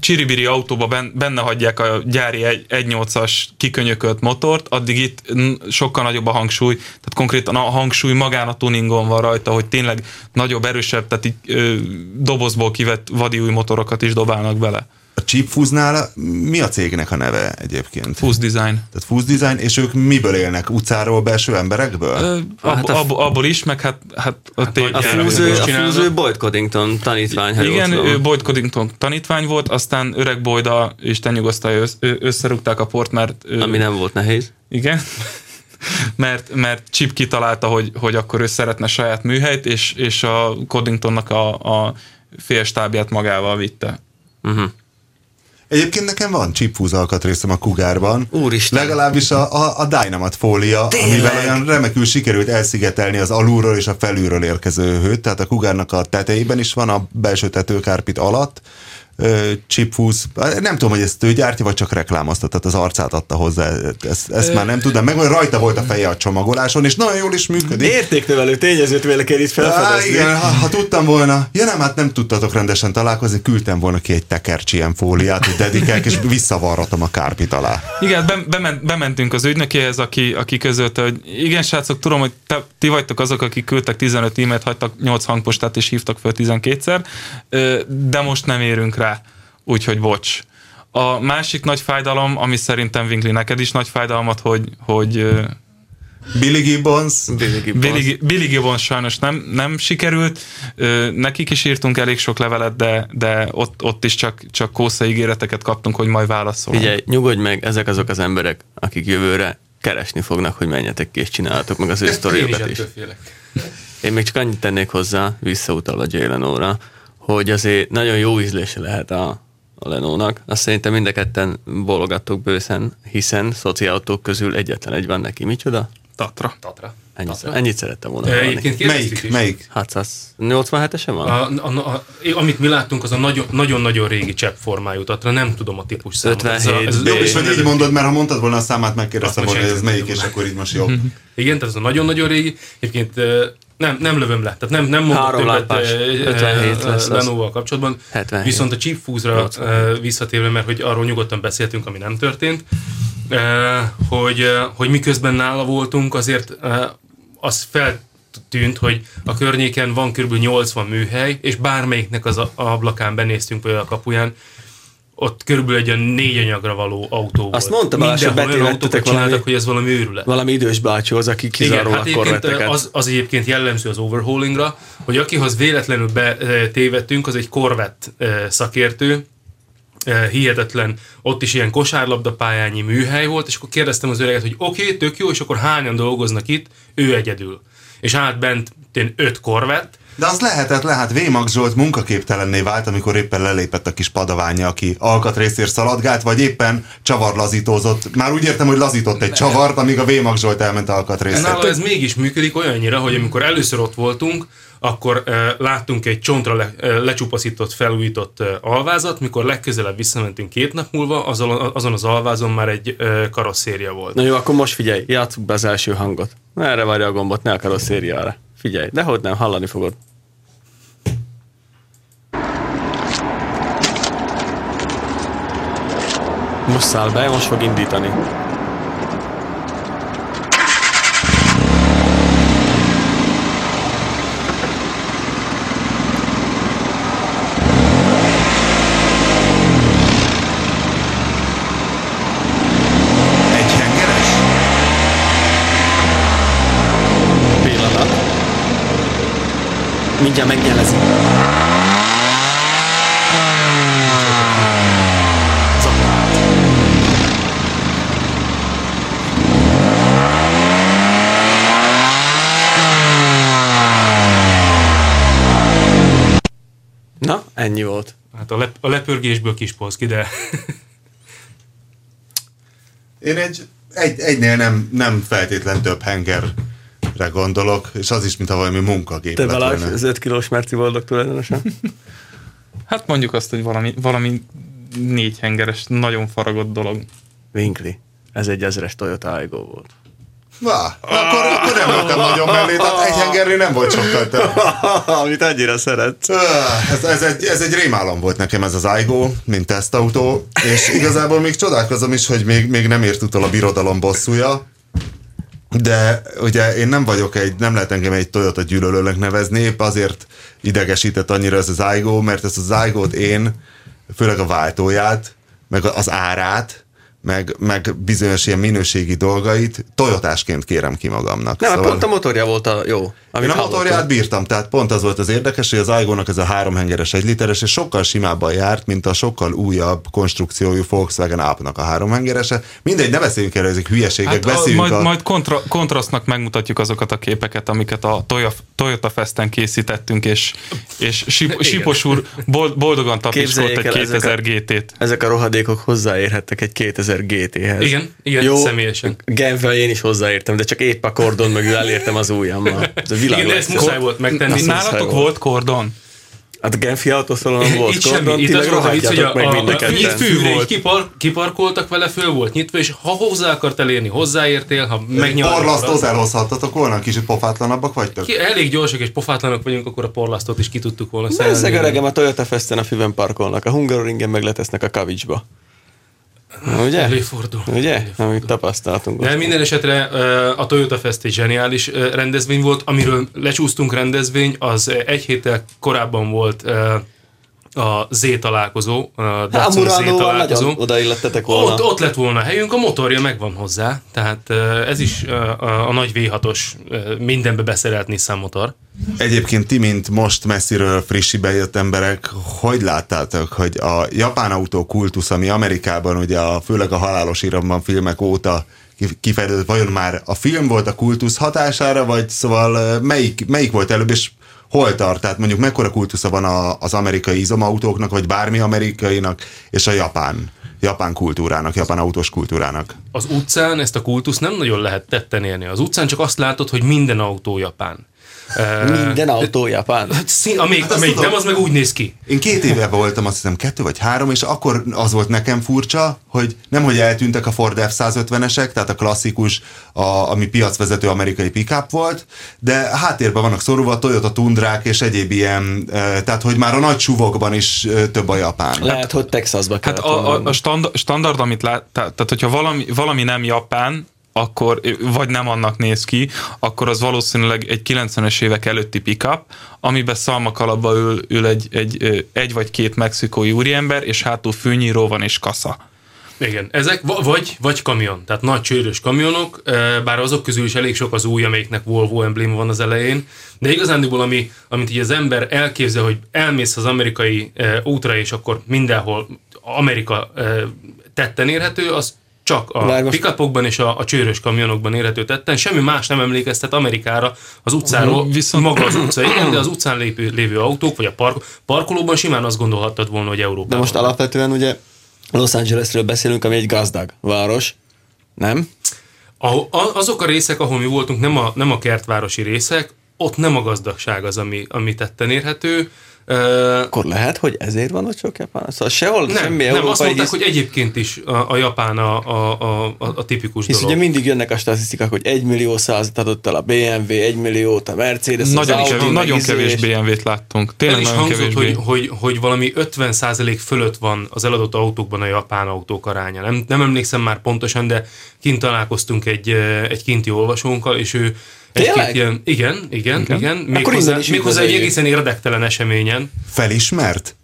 csiribiri autóba benne hagyják a gyári 1.8-as kikönyökölt motort, addig itt sokkal nagyobb a hangsúly, tehát konkrétan a hangsúly magán a tuningon van rajta, hogy tényleg nagyobb, erősebb, tehát így ö, dobozból kivett vadi új motorokat is dobálnak bele. A Chipfuse-nál mi a cégnek a neve egyébként? Fuse Design. Tehát Fuse Design, és ők miből élnek? Utcáról, belső emberekből? Ö, ab, hát ab, abból is, meg hát, hát, hát a, a Fuse, a Fuse Boyd Coddington tanítvány. Igen, ő Boyd Coddington tanítvány volt, aztán öreg Boyda, Isten nyugosztalja, összerúgták a port, mert... Ami nem volt nehéz. Igen *laughs* mert, mert Chip kitalálta, hogy, hogy akkor ő szeretne saját műhelyt, és, és a Coddingtonnak a, a félstábját magával vitte. Uh-huh. Egyébként nekem van chipfúz alkatrészem a Kugárban. Úristen. Legalábbis a, a, a Dynamite fólia, Tényleg? amivel olyan remekül sikerült elszigetelni az alulról és a felülről érkező hőt, tehát a Kugárnak a tetejében is van, a belső tetőkárpit alatt, chipfúz, nem tudom, hogy ezt ő gyártja, vagy csak reklámozta, tehát az arcát adta hozzá, ezt, ezt már nem tudom, meg rajta volt a feje a csomagoláson, és nagyon jól is működik. Értéknövelő tényezőt vélek itt felfedezni. igen, ha, ha, tudtam volna, ja nem, hát nem tudtatok rendesen találkozni, küldtem volna ki egy tekercsi ilyen fóliát, hogy dedikálják, és visszavarratom a kárpit alá. Igen, be, bement, bementünk az ügynökéhez, aki, aki közölte, hogy igen, srácok, tudom, hogy te, ti vagytok azok, akik küldtek 15 e-mailt, hagytak 8 hangpostát és hívtak fel 12-szer, de most nem érünk rá úgyhogy bocs. A másik nagy fájdalom, ami szerintem Winkli neked is nagy fájdalmat, hogy, hogy Billy Gibbons. Billy Gibbons. Billy, Billy Gibbons sajnos nem, nem sikerült. Nekik is írtunk elég sok levelet, de, de ott, ott is csak, csak kósza ígéreteket kaptunk, hogy majd válaszolunk. Figyelj, nyugodj meg, ezek azok az emberek, akik jövőre keresni fognak, hogy menjetek ki és csináltok meg az ő sztoriókat is. Én még csak annyit tennék hozzá, visszautalva Jalen óra, hogy azért nagyon jó ízlése lehet a, a Lenónak. Azt szerintem mind a ketten bologattok bőszen, hiszen szociálautók közül egyetlen egy van neki. Micsoda? Tatra. Tatra. Ennyit, Tatra. ennyit szerettem volna Egyébként Melyik? Is. Melyik? 787-esen van? A, a, a, amit mi láttunk, az a nagyon-nagyon régi csepp formájú Tatra, nem tudom a típus számot. 57 ez a, ez Jó, és hogy így mondod, mert ha mondtad volna a számát, megkérdeztem volna, hogy ez melyik, és akkor így most jobb. Igen, tehát ez a nagyon-nagyon régi. Egyébként nem, nem lövöm le, tehát nem, nem mondok Három többet 57 lesz Lenovo-val kapcsolatban. 77. Viszont a chip fúzra visszatérve, mert hogy arról nyugodtan beszéltünk, ami nem történt, hogy, hogy miközben nála voltunk, azért az feltűnt, hogy a környéken van kb. 80 műhely, és bármelyiknek az ablakán benéztünk, vagy a kapuján, ott körülbelül egy olyan négy anyagra való autó Azt volt. mondta Balázs, hogy betévettetek valami, hogy ez valami őrület. Valami idős bácsihoz, aki kizárólag Igen, hát az, az egyébként jellemző az overhaulingra, hogy akihoz véletlenül betévettünk, az egy korvett szakértő, hihetetlen, ott is ilyen kosárlabda pályányi műhely volt, és akkor kérdeztem az öreget, hogy oké, okay, tök jó, és akkor hányan dolgoznak itt, ő egyedül. És állt bent öt korvett, de az lehetett, lehet. Vémax Zsolt munkaképtelenné vált, amikor éppen lelépett a kis padaványa, aki alkatrészért szaladgált, vagy éppen csavarlazítózott. Már úgy értem, hogy lazított egy csavart, amíg a Vémax Zsolt elment alkatrészért. Nála ez mégis működik olyannyira, hogy amikor először ott voltunk, akkor e, láttunk egy csontra le, e, lecsupaszított, felújított e, alvázat, mikor legközelebb visszamentünk két nap múlva, azon, azon az alvázon már egy e, karosszéria volt. Na jó, akkor most figyelj, játsszuk be az első hangot. Erre várja a gombot, ne a karosszériára. Figyelj, de hogy nem, hallani fogod. Most száll be, most fog indítani. mindjárt megjelezi. Na, ennyi volt. Hát a, lep- a lepörgésből kis polszki, de... Én egy, egy, egynél nem, nem feltétlen több henger gondolok, és az is, mintha valami munkagép Te Balázs, az 5 kilós Merci Boldog tulajdonosa? Hát mondjuk azt, hogy valami, valami négy hengeres, nagyon faragott dolog. Winkli. Ez egy ezres Toyota Aygo volt. Vá, akkor, akkor nem voltam nagyon mellé, tehát egy hengerű nem volt sokkal több. *laughs* Amit annyira szeretsz. Öh, Ez, ez, egy, ez egy rémálom volt nekem ez az Aigo, mint tesztautó, és igazából még csodálkozom is, hogy még, még nem ért utol a birodalom bosszúja, de ugye én nem vagyok egy, nem lehet engem egy Toyota gyűlölőnek nevezni, épp azért idegesített annyira ez az Aigo, mert ezt az Aigo-t én, főleg a váltóját, meg az árát, meg, meg bizonyos ilyen minőségi dolgait Toyotásként kérem ki magamnak. Nem, szóval... pont a motorja volt a jó. Én a motorját bírtam, tehát pont az volt az érdekes, hogy az Aigo-nak ez a háromhengeres egy literes, és sokkal simábban járt, mint a sokkal újabb konstrukciójú Volkswagen Up-nak a háromhengerese. Mindegy, ne beszéljünk erről, ezek hülyeségek, Hát a, beszéljünk majd, a... majd kontra, kontrasztnak megmutatjuk azokat a képeket, amiket a Toyota, Toyota Festen készítettünk, és, és Sip, Sipos úr bold, boldogan tapiskolt egy el, ezek a- 2000 GT-t. Ezek a rohadékok hozzáérhettek egy 2000 GT-hez. Igen, igen, Jó, személyesen. Genfvel én is hozzáértem, de csak épp a kordon mögül elértem az ujjammal. *laughs* Ez a világ Igen, de ezt muszáj volt megtenni. Nálatok volt. volt kordon? Hát a Genfi autószalonon volt Itt kordon, semmi, itt az volt a vicc, hogy a, meg a, a a, itt fű volt. Kipar, kiparkoltak vele, föl volt nyitva, és ha hozzá akart elérni, hozzáértél, ha megnyaltad. Porlasztót elhozhattatok volna, kicsit pofátlanabbak vagytok? Ki, elég gyorsak és pofátlanok vagyunk, akkor a porlasztót is ki tudtuk volna Ezek szerelni. öregem a Toyota Festen a füven parkolnak, a Hungaroringen meg letesznek a kavicsba. Ugye? Előfordul. Ugye? Amit tapasztaltunk. De minden esetre a Toyota Fest egy zseniális rendezvény volt, amiről lecsúsztunk rendezvény, az egy héttel korábban volt a Z találkozó, a Hát Datsun Z Muránóval találkozó. odaillettetek volna. Ott, ott lett volna helyünk, a motorja megvan hozzá, tehát ez is ö, a, a nagy V6-os ö, mindenbe beszerelt Nissan motor. Egyébként ti, mint most messziről frissibe jött emberek, hogy láttátok, hogy a japán autó kultusz, ami Amerikában ugye a, főleg a halálos iramban filmek óta ki- kifejlődött, vajon már a film volt a kultusz hatására, vagy szóval melyik, melyik volt előbb, és hol tart? Tehát mondjuk mekkora kultusza van a, az amerikai izomautóknak, vagy bármi amerikainak, és a japán, japán kultúrának, japán autós kultúrának? Az utcán ezt a kultusz nem nagyon lehet tetten érni. Az utcán csak azt látod, hogy minden autó japán. Minden autó japán. Hát szín, amelyik, azt amelyik tudom. nem, az meg úgy néz ki. Én két éve voltam, azt hiszem kettő vagy három, és akkor az volt nekem furcsa, hogy nem, hogy eltűntek a Ford F-150-esek, tehát a klasszikus, a, ami piacvezető amerikai pickup volt, de háttérben vannak szorulva a Toyota Tundrák és egyéb ilyen, eh, tehát hogy már a nagy suvokban is több a japán. Lehet, hogy Texasba Hát kellett a, a, volna a standard, standard, amit lát, tehát, tehát hogyha valami, valami nem japán, akkor, vagy nem annak néz ki, akkor az valószínűleg egy 90-es évek előtti pickup, amiben szalmakalapba ül, ül egy, egy, egy vagy két mexikói úriember, és hátul fűnyíró van és kasza. Igen, ezek va- vagy, vagy kamion, tehát nagy csőrös kamionok, eh, bár azok közül is elég sok az új, amelyiknek Volvo emblém van az elején, de igazándiból, ami, amit így az ember elképzel, hogy elmész az amerikai eh, útra, és akkor mindenhol Amerika eh, tetten érhető, az csak a Várj, most- pickupokban és a, a csőrös kamionokban érhető tetten. Semmi más nem emlékeztet Amerikára az utcáról, viszont... maga az utca, igen, de az utcán lévő, lévő autók, vagy a park, parkolóban simán azt gondolhattad volna, hogy Európában. De most alapvetően ugye Los Angelesről beszélünk, ami egy gazdag város. Nem? Ahol, a- azok a részek, ahol mi voltunk, nem a, nem a kertvárosi részek, ott nem a gazdagság az, ami, ami tetten érhető. Ö, Akkor lehet, hogy ezért van ott sok japán. Szóval sehol nem, semmi nem, azt mondták, hisz, hogy egyébként is a, a japán a, a, a, a, a tipikus hisz dolog. ugye mindig jönnek a statisztikák, hogy 1 millió százat adott el a BMW, 1 milliót a Mercedes, Nagyon, az Audi, kevés, meg nagyon izé, kevés és- BMW-t láttunk. El Tényleg is nagyon hangzott, kevés hogy, hogy, hogy valami 50% fölött van az eladott autókban a japán autók aránya. Nem, nem emlékszem már pontosan, de kint találkoztunk egy, egy kinti olvasónkkal, és ő Tényleg? ilyen, igen, igen, igen, igen méghozzá, méghozzá egy egészen érdektelen eseményen. Felismert?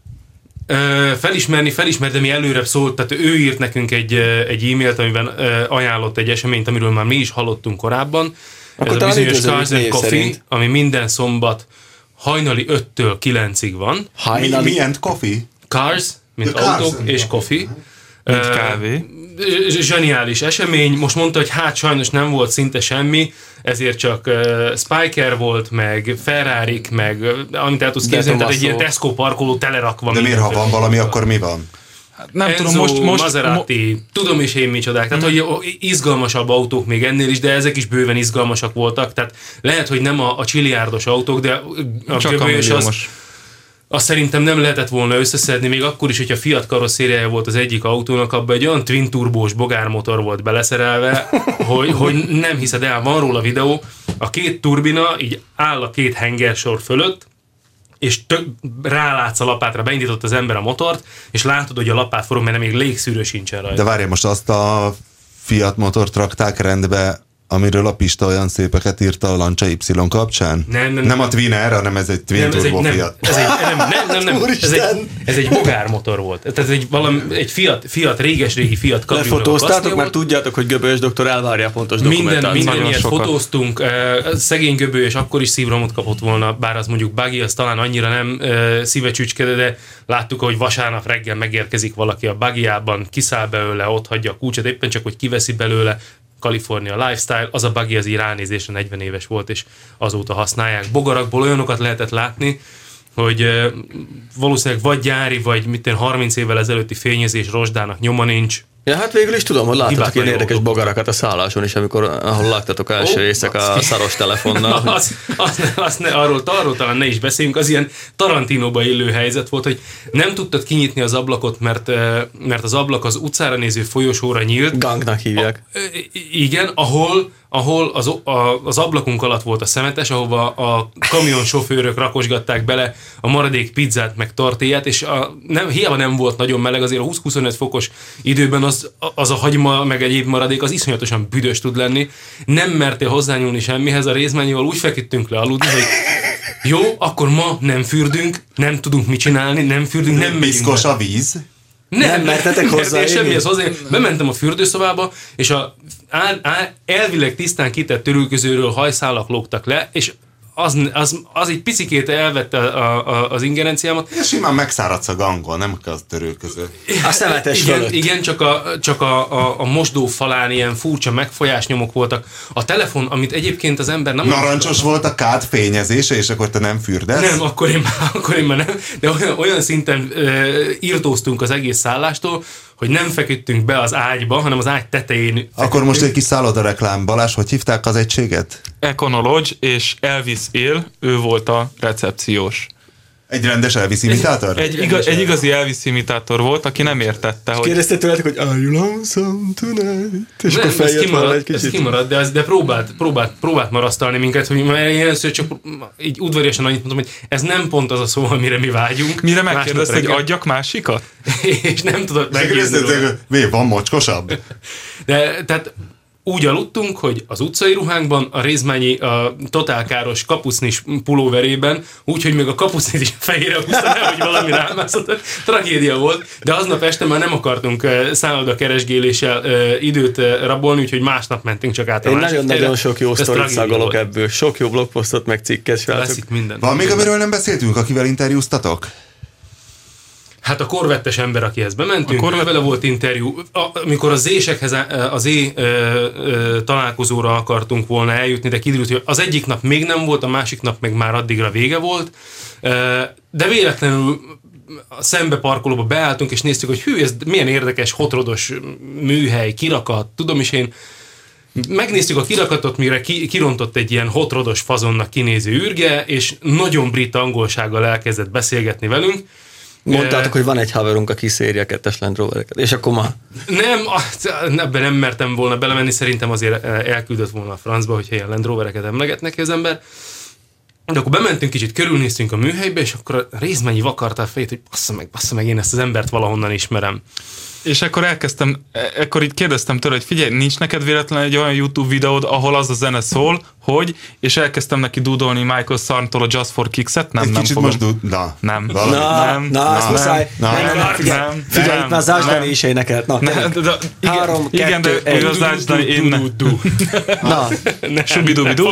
Ö, felismerni, felismert, de mi előrebb szólt, tehát ő írt nekünk egy, egy e-mailt, amiben ö, ajánlott egy eseményt, amiről már mi is hallottunk korábban. Akkor Ez a bizonyos Cars Coffee, szerint. ami minden szombat hajnali 5-től 9-ig van. Hajnali. mi and coffee? Cars, mint The autók, és coffee. Mint kávé. Zseniális esemény. Most mondta, hogy hát sajnos nem volt szinte semmi, ezért csak uh, Spiker volt, meg Ferrari, meg amit el tudsz képzelni, tehát egy ilyen Tesco parkoló telerakva. De miért, ha van valami, akkor mi van? Hát nem Enzo, tudom, most, most Maserati, tudom is én micsodák. Tehát, hogy izgalmasabb autók még ennél is, de ezek is bőven izgalmasak voltak. Tehát lehet, hogy nem a, a csiliárdos autók, de a csak a göbölyös az, milliómos. Azt szerintem nem lehetett volna összeszedni, még akkor is, hogyha Fiat karosszériája volt az egyik autónak, abban egy olyan twin turbós bogármotor volt beleszerelve, *laughs* hogy, hogy nem hiszed el, van róla videó, a két turbina így áll a két hengersor fölött, és tök, rálátsz a lapátra, beindított az ember a motort, és látod, hogy a lapát forog, mert még légszűrő sincsen rajta. De várja, most azt a Fiat motort rakták rendbe, amiről a Pista olyan szépeket írt a Lancia Y kapcsán? Nem, nem, nem nem. a Twin Air, hanem ez egy Twin nem, ez egy, Turbo nem, Fiat. ez egy, nem, nem, nem, nem, ez egy, ez egy bogármotor volt. Tehát ez egy, valami, egy Fiat, Fiat réges-régi Fiat kabriónak a Lefotóztátok, mert tudjátok, hogy Göbölyös doktor elvárja a pontos Minden, dokumentációt. minden Nagyon ilyet sokat. fotóztunk. Szegény göbő, és akkor is szívramot kapott volna, bár az mondjuk buggy, az talán annyira nem szívecsücskede, de láttuk, hogy vasárnap reggel megérkezik valaki a buggyjában, kiszáll belőle, ott hagyja a kulcsot, éppen csak, hogy kiveszi belőle, California Lifestyle, az a buggy az így ránézésre 40 éves volt, és azóta használják. Bogarakból olyanokat lehetett látni, hogy valószínűleg vagy gyári, vagy mit én 30 évvel ezelőtti fényezés rozsdának nyoma nincs, Ja, hát végül is tudom, hogy Hibátlan ilyen érdekes bogarakat a szálláson is, amikor, ahol laktatok első Ó, éjszak a szaros telefonnal. *laughs* az, az, az ne, arról, arról talán ne is beszéljünk, az ilyen Tarantinóba illő helyzet volt, hogy nem tudtad kinyitni az ablakot, mert, mert az ablak az utcára néző folyosóra nyílt. Gangnak hívják. I- Igen, ahol, ahol az, a, az ablakunk alatt volt a szemetes, ahova a kamionsofőrök rakosgatták bele a maradék pizzát, meg tortillát, és a, nem, hiába nem volt nagyon meleg, azért a 20-25 fokos időben az, az a hagyma, meg egyéb maradék, az iszonyatosan büdös tud lenni. Nem mertél hozzányúlni semmihez, a részmányival úgy feküdtünk le aludni, hogy jó, akkor ma nem fürdünk, nem tudunk mit csinálni, nem fürdünk, nem megyünk Piszkos a víz. Nem, Nem mertetek hozzá mertél élni? semmihez hozzá. Bementem a fürdőszobába, és a á, á, elvileg tisztán kitett törülközőről hajszálak lógtak le, és az, az, az egy picikét elvette a, a, az ingerenciámat. És simán megszáradsz a gangon, nem kell az törülköző. A szemetes igen, fölött. igen, csak, a, csak a, a, a mosdó falán ilyen furcsa megfolyásnyomok voltak. A telefon, amit egyébként az ember nem... Narancsos volt a kád fényezése, és akkor te nem fürdesz? Nem, akkor én már, *laughs* akkor én már nem. De olyan, olyan szinten ö, írtóztunk az egész szállástól, hogy nem feküdtünk be az ágyba, hanem az ágy tetején Akkor most egy kis szálloda reklám. Balázs, hogy hívták az egységet? Econology és Elvis él, ő volt a recepciós. Egy rendes Elvis imitátor? Egy, igaz, egy igazi Elvis imitátor volt, aki nem értette, hogy Kérdezte tőletek, hogy are you lonesome tonight? És Nem, akkor ez feljött volna egy kimaradt, ez kicsit. kimaradt, de, ez, de próbált, próbált, próbált marasztalni minket, hogy először csak így udvariasan annyit mondtam, hogy ez nem pont az a szó, amire mi vágyunk. mire Másnap megkérdezte, hogy adjak másikat? *laughs* És nem tudott meggyőzni róla. Megkérdezték, mi, van mocskosabb? De tehát úgy aludtunk, hogy az utcai ruhánkban, a Rézmányi a totálkáros kapucnis pulóverében, úgyhogy még a kapucnit is fejére húzta, nehogy valami rámászott. Tragédia volt, de aznap este már nem akartunk szálloda keresgéléssel időt rabolni, úgyhogy másnap mentünk csak át a Én nagyon-nagyon sok jó sztorit szagolok ebből. Sok jó blogposztot, meg cikket, Lesz itt minden. Van még, amiről nem beszéltünk, akivel interjúztatok? Hát a korvettes ember, akihez bementünk, A korvett- vele volt interjú. Amikor az ésekhez, az é találkozóra akartunk volna eljutni, de kiderült, hogy az egyik nap még nem volt, a másik nap meg már addigra vége volt. De véletlenül a szembe parkolóba beálltunk, és néztük, hogy hű, ez milyen érdekes, hotrodos műhely, kirakat, tudom is én, Megnéztük a kirakatot, mire ki, kirontott egy ilyen hotrodos fazonnak kinéző ürge, és nagyon brit angolsággal elkezdett beszélgetni velünk. Mondtátok, hogy van egy haverunk, aki széri a kettes Land Rovereket. És akkor ma Nem, ebben nem mertem volna belemenni, szerintem azért eh, elküldött volna a francba, hogyha ilyen Land emleget neki az ember. De akkor bementünk kicsit, körülnéztünk a műhelybe, és akkor a részmennyi vakarta a fejét, hogy bassza meg, bassza meg, én ezt az embert valahonnan ismerem. És akkor elkezdtem, e- ekkor így kérdeztem tőle, hogy figyelj, nincs neked véletlenül egy olyan YouTube videód, ahol az a zene szól, hogy, és elkezdtem neki dúdolni Michael Sarntól a Just for Kicks-et, nem, Egy nem kicsit fogom. most du- Na, Nem. Na, nem, na, azt nem, muszáj. na, Nem, nem, nem, figyelj, nem, figyelj, nem, itt már Zás nem. Dani is énekelt. Na, Ne, tényleg. de, de, igen, Három, igen, de kettő, egy. igaz, Zás Dani, én. *laughs* Na, Subidubidu.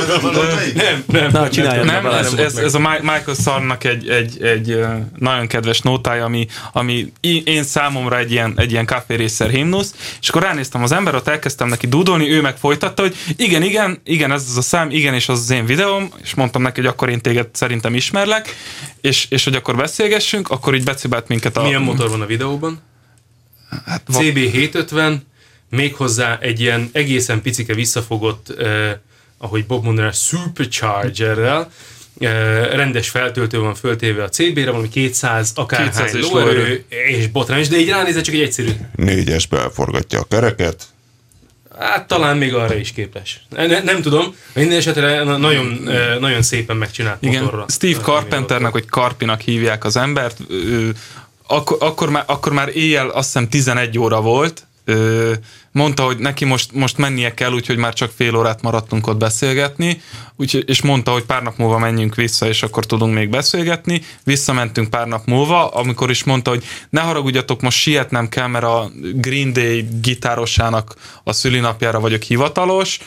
Nem, nem. na, csináljad Nem, ez, a Mi- Michael Sarnak egy, egy, egy nagyon kedves nótája, ami, ami én számomra egy ilyen, egy ilyen kávérészszer himnusz, és akkor ránéztem az ember, ott elkezdtem neki dúdolni, ő meg folytatta, hogy igen, igen, igen, ez az a szám, igen, és az az én videóm, és mondtam neki, hogy akkor én téged szerintem ismerlek, és, és hogy akkor beszélgessünk, akkor így becibált minket a... Milyen motor van a videóban? Hát, va- CB750, méghozzá egy ilyen egészen picike visszafogott, eh, ahogy Bob mondaná, superchargerrel, rendes feltöltő van föltéve a CB-re, valami 200 akárhány 200 és lóerő és botrány, is, de így ránézve csak egy egyszerű. Négyes belforgatja a kereket. Hát talán még arra is képes. Ne, nem tudom, minden esetre na- nagyon, nagyon szépen megcsinált Igen, motorra. Steve Carpenternek, vagy Karpinak hívják az embert, ő, akkor, akkor, már, akkor már éjjel azt hiszem 11 óra volt, ö, mondta, hogy neki most, most mennie kell, úgyhogy már csak fél órát maradtunk ott beszélgetni, úgyhogy, és mondta, hogy pár nap múlva menjünk vissza, és akkor tudunk még beszélgetni. Visszamentünk pár nap múlva, amikor is mondta, hogy ne haragudjatok, most sietnem kell, mert a Green Day gitárosának a szülinapjára vagyok hivatalos,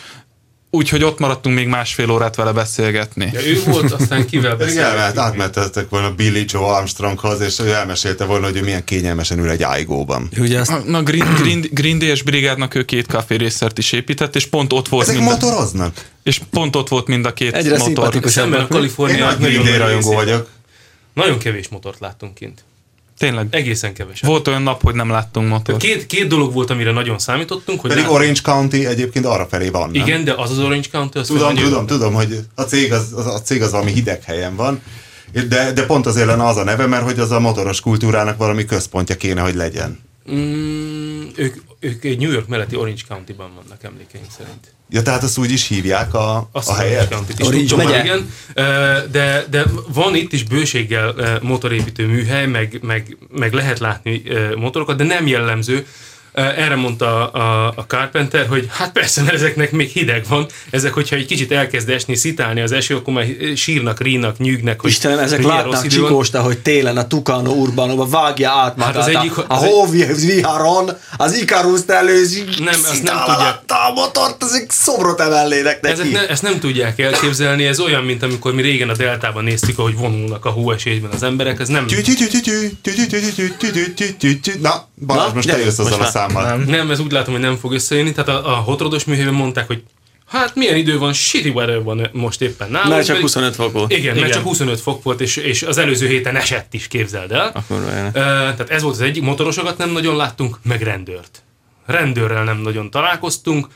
úgyhogy ott maradtunk még másfél órát vele beszélgetni. Ja, ő volt, aztán kivel Pedig elmehet, beszélgetünk. átmetettek volna Billy Joe Armstronghoz, és ő elmesélte volna, hogy ő milyen kényelmesen ül egy ájgóban. Ugye azt Na, Green, Green, Green Day-es brigádnak ő két kávérészert is épített, és pont ott volt Ezek mind a, motoroznak? és pont ott volt mind a két Egyre motor. szimpatikus. Szemben a Én Kalifornia nagy Green Day rajongó vagyok. Nagyon kevés motort láttunk kint. Tényleg. Egészen keveset. Volt olyan nap, hogy nem láttunk motort. Két, két dolog volt, amire nagyon számítottunk, hogy Pedig láttunk- Orange County egyébként arra felé van, nem? Igen, de az az Orange County, az Tudom, tudom, tudom, hogy a cég az, az, a cég az valami hideg helyen van, de, de pont azért lenne az a neve, mert hogy az a motoros kultúrának valami központja kéne, hogy legyen. Mm, ők, ők egy New York melletti Orange County-ban vannak emlékeim szerint. Ja, tehát azt úgy is hívják a, Azt a helyet? County-t is Orange tudom, megye? igen. De, de van itt is bőséggel motorépítő műhely, meg, meg, meg lehet látni motorokat, de nem jellemző. Erre mondta a, a Carpenter, hogy hát persze, mert ezeknek még hideg van, ezek, hogyha egy kicsit elkezd esni, szitálni az eső, akkor már sírnak, rínak, nyűgnek. Hogy Istenem, ezek látnak Csikósta, hogy télen a Tukano Urbanóba vágja át magát. Az egyik, a az viharon, az Ikaruszt előzi, nem, azt nem tudják. a motort, ezek szobrot emelnének neki. Ezek ne, ezt nem tudják elképzelni, ez olyan, mint amikor mi régen a deltában néztük, ahogy vonulnak a hóesésben az emberek, ez nem... Na, Balázs, most eljössz azzal a számmal. nem, ez úgy látom, hogy nem fog összejönni. Tehát a, a hotrodos műhelyben mondták, hogy hát milyen idő van, shitty weather van most éppen nálunk. Mert csak pedig- 25 fok volt. Igen, mert csak 25 fok volt, és, és az előző héten esett is, képzeld el. Akkor. Ö, tehát ez volt az egyik, motorosokat nem nagyon láttunk, meg rendőrt. Rendőrrel nem nagyon találkoztunk.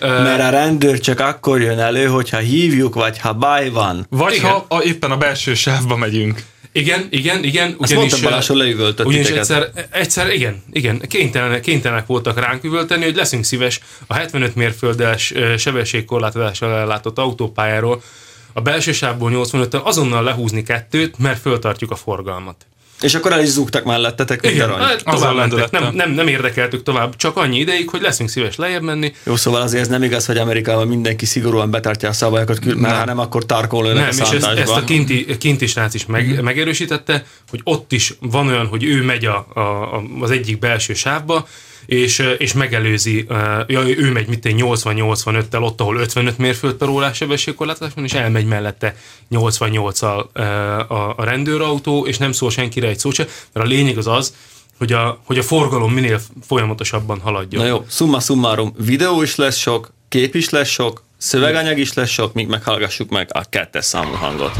Ö, Mert a rendőr csak akkor jön elő, hogyha hívjuk, vagy ha baj van. Vagy Igen. ha a, éppen a belső sávba megyünk. Igen, igen, igen. Azt mondtam Balázs, hogy leüvöltött Ugyanis egyszer, egyszer, igen, igen, kénytelenek, kénytelenek voltak ránk üvölteni, hogy leszünk szíves a 75 mérföldes sebességkorlátozással ellátott autópályáról a belső sávból 85-tel azonnal lehúzni kettőt, mert föltartjuk a forgalmat. És akkor el is zúgtak mellettetek, mint Igen, arany. hát tovább mentek. Nem, nem, nem érdekeltük tovább, csak annyi ideig, hogy leszünk szíves lejjebb menni. Jó, szóval azért ez nem igaz, hogy Amerikában mindenki szigorúan betartja a szabályokat, mert Nem. ha nem, akkor tarkolónak Nem, a és ezt, ezt a kinti, kinti srác is meg, Mhm. megerősítette, hogy ott is van olyan, hogy ő megy a, a, a, az egyik belső sávba, és, és megelőzi, ja, ő megy mit 80-85-tel ott, ahol 55 mérföld per órás sebességkorlátozás van, és elmegy mellette 88-al ö, a, a rendőrautó, és nem szól senkire egy szót se, mert a lényeg az az, hogy a, hogy a forgalom minél folyamatosabban haladjon. Na jó, summa summarum, videó is lesz sok, kép is lesz sok, szöveganyag is lesz sok, míg meghallgassuk meg a kettes számú hangot.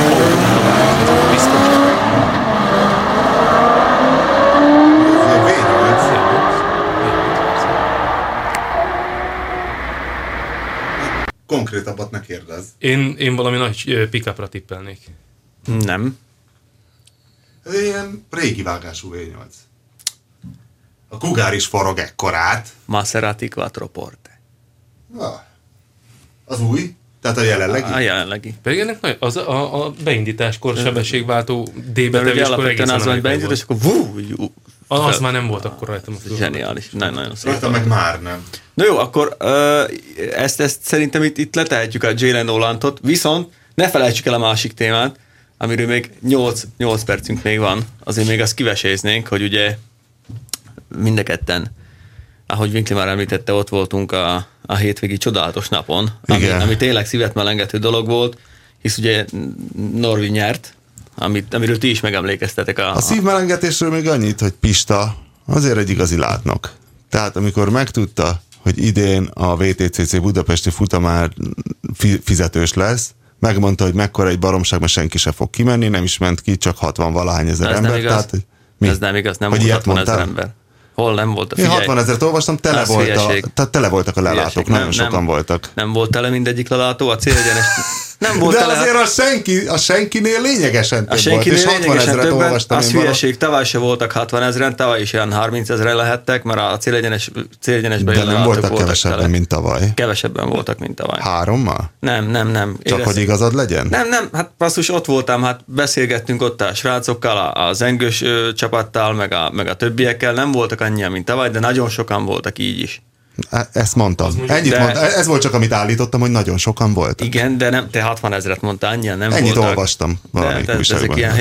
Ez ilyen V8. Konkrétabbat ne kérdezz. Én, én valami nagy ö, pick-upra tippelnék. Nem. Ez egy ilyen régi vágású V8. A kugár is forog ekkorát. Maserati Quattroporte. Ah. Az új? Tehát a jelenlegi? A jelenlegi. Pedig ennek nagy, az a, a beindításkor sebességváltó D-betevéskor egészen az hogy beindítod, és akkor vú, Az fel- már nem volt akkor rajtam a fül. Zseniális, nagyon, nagyon szép. Rajta meg már nem. Na jó, akkor ö, ezt, ezt szerintem itt, itt letehetjük a Jalen Nolantot, viszont ne felejtsük el a másik témát, amiről még 8, 8 percünk még van, azért még azt kiveséznénk, hogy ugye mind a ketten, ahogy Winkli már említette, ott voltunk a, a hétvégi csodálatos napon, ami, Igen. ami tényleg szívet melengető dolog volt, hisz ugye Norvi nyert amit, amiről ti is megemlékeztetek. A, A szívmelengetésről még annyit, hogy Pista azért egy igazi látnok. Tehát amikor megtudta, hogy idén a VTCC budapesti futamár fi- fizetős lesz, megmondta, hogy mekkora egy baromság, mert senki se fog kimenni, nem is ment ki, csak 60 valahány ezer Ez ember. nem igaz. Tehát, mi? Ez nem igaz, nem Hogy volt ilyet 60 ezer ember. Hol nem volt? Én 60 ezeret olvastam, tele, volt a, tehát tele voltak a lelátók, Hülyeség. nagyon sokan voltak. Nem volt tele mindegyik lelátó, a célegyenes *laughs* nem volt De azért a, senki, a senkinél lényegesen a több volt, és senkinél 60 lényegesen ezeret többen, olvastam az hülyeség, tavaly se voltak 60 ezeren, tavaly is olyan 30 ezeren lehettek, mert a célegyenes, célegyenesben De nem voltak voltak kevesebben, tele. mint tavaly. Kevesebben voltak, mint tavaly. Hárommal? Nem, nem, nem. Csak Érez- hogy igazad legyen? Nem, nem, hát basszus, ott voltam, hát beszélgettünk ott a srácokkal, a- az engős ö, csapattal, meg a, meg a többiekkel, nem voltak annyian, mint tavaly, de nagyon sokan voltak így is. Ezt mondtam. Ennyit De- mondtam. Ez volt csak, amit állítottam, hogy nagyon sokan voltak. Igen, de nem, te 60 ezeret mondtál, annyian nem Ennyit voltak. olvastam valamelyik de, de ezek ilyen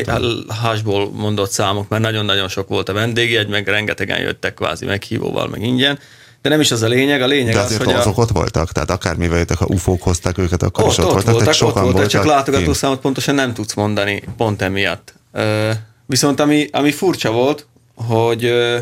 hasból mondott számok, mert nagyon-nagyon sok volt a vendégjegy, meg rengetegen jöttek kvázi meghívóval, meg ingyen. De nem is az a lényeg, a lényeg De az, azért hogy a, azok ott voltak, tehát akármivel jöttek, ha ufók hozták őket, akkor ott, is ott, ott, voltak, voltak, tehát ott sokan voltak, csak voltak látogatószámot pontosan nem tudsz mondani, pont emiatt. Ö, viszont ami, ami furcsa volt, hogy ö,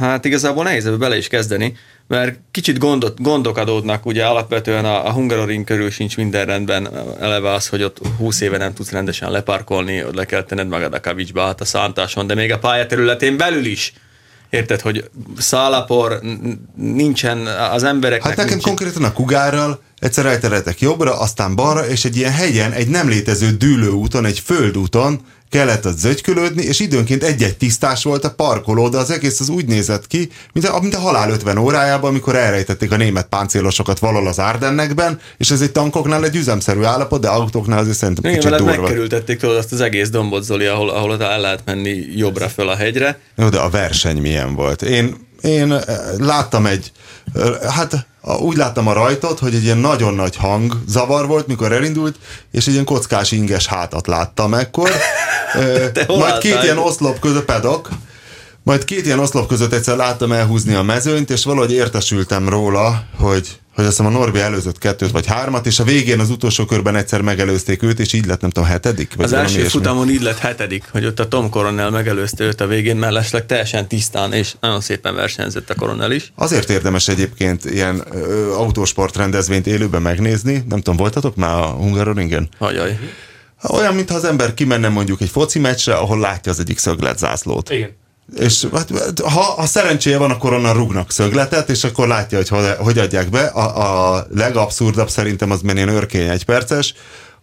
hát igazából nehéz ebbe bele is kezdeni, mert kicsit gondot, gondok adódnak, ugye alapvetően a, a Hungaroring körül sincs minden rendben, eleve az, hogy ott 20 éve nem tudsz rendesen leparkolni, ott le kell tenned magad a kavicsba, hát a szántáson, de még a pályaterületén belül is. Érted, hogy szálapor, nincsen az embereknek... Hát nekem nincs- konkrétan a kugárral egyszer eltereltek jobbra, aztán balra, és egy ilyen hegyen, egy nem létező dűlőúton, egy földúton kellett az zögykülődni, és időnként egy-egy tisztás volt a parkoló, de az egész az úgy nézett ki, mint a, mint a halál 50 órájában, amikor elrejtették a német páncélosokat valahol az Ardennekben, és ez egy tankoknál egy üzemszerű állapot, de autóknál azért szerintem Igen, kicsit durva. megkerültették tudod azt az egész dombot, Zoli, ahol, ahol el lehet menni jobbra föl a hegyre. Jó, de a verseny milyen volt? Én, én eh, láttam egy, eh, hát úgy láttam a rajtot, hogy egy ilyen nagyon nagy hang zavar volt, mikor elindult, és egy ilyen kockás inges hátat láttam ekkor. *laughs* Eh, Te Majd két ilyen oszlop között pedok, majd két ilyen oszlop között egyszer láttam elhúzni a mezőnyt, és valahogy értesültem róla, hogy hogy azt hiszem a Norbi előzött kettőt vagy hármat, és a végén az utolsó körben egyszer megelőzték őt, és így lett nem tudom, hetedik? Vagy Az első ilyesmi. futamon így lett hetedik, hogy ott a Tom Coronel megelőzte őt a végén, mellesleg teljesen tisztán, és nagyon szépen versenyzett a Coronel is. Azért érdemes egyébként ilyen ö, autósport rendezvényt élőben megnézni. Nem tudom, voltatok már a Hungaroringen? Hagyaj. Olyan, mintha az ember kimenne mondjuk egy foci meccsre, ahol látja az egyik szöglet zászlót. Igen. És hát, ha, ha szerencséje van, akkor onnan rúgnak szögletet, és akkor látja, hogy hogy, hogy adják be. A, a legabszurdabb szerintem az ilyen örkény egyperces,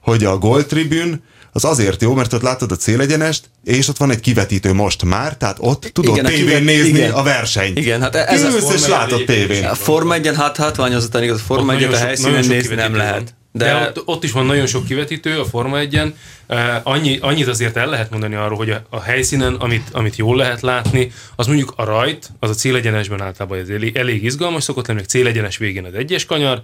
hogy a Gold Tribune az azért jó, mert ott látod a célegyenest, és ott van egy kivetítő most már, tehát ott tudod Igen, tévén kivet- nézni igen. a versenyt. Igen, hát ez a Kiülsz és egy látod tévén. A Forma 1 hát hátványozottan igaz, a Forma Ott 1 a helyszínen nézni nem lehet. De, De, ott, ott is van nagyon sok kivetítő a Forma 1-en. Uh, annyi, annyit azért el lehet mondani arról, hogy a, a helyszínen, amit, amit jól lehet látni, az mondjuk a rajt, az a célegyenesben általában ez elég, elég izgalmas szokott lenni, meg célegyenes végén az egyes kanyar,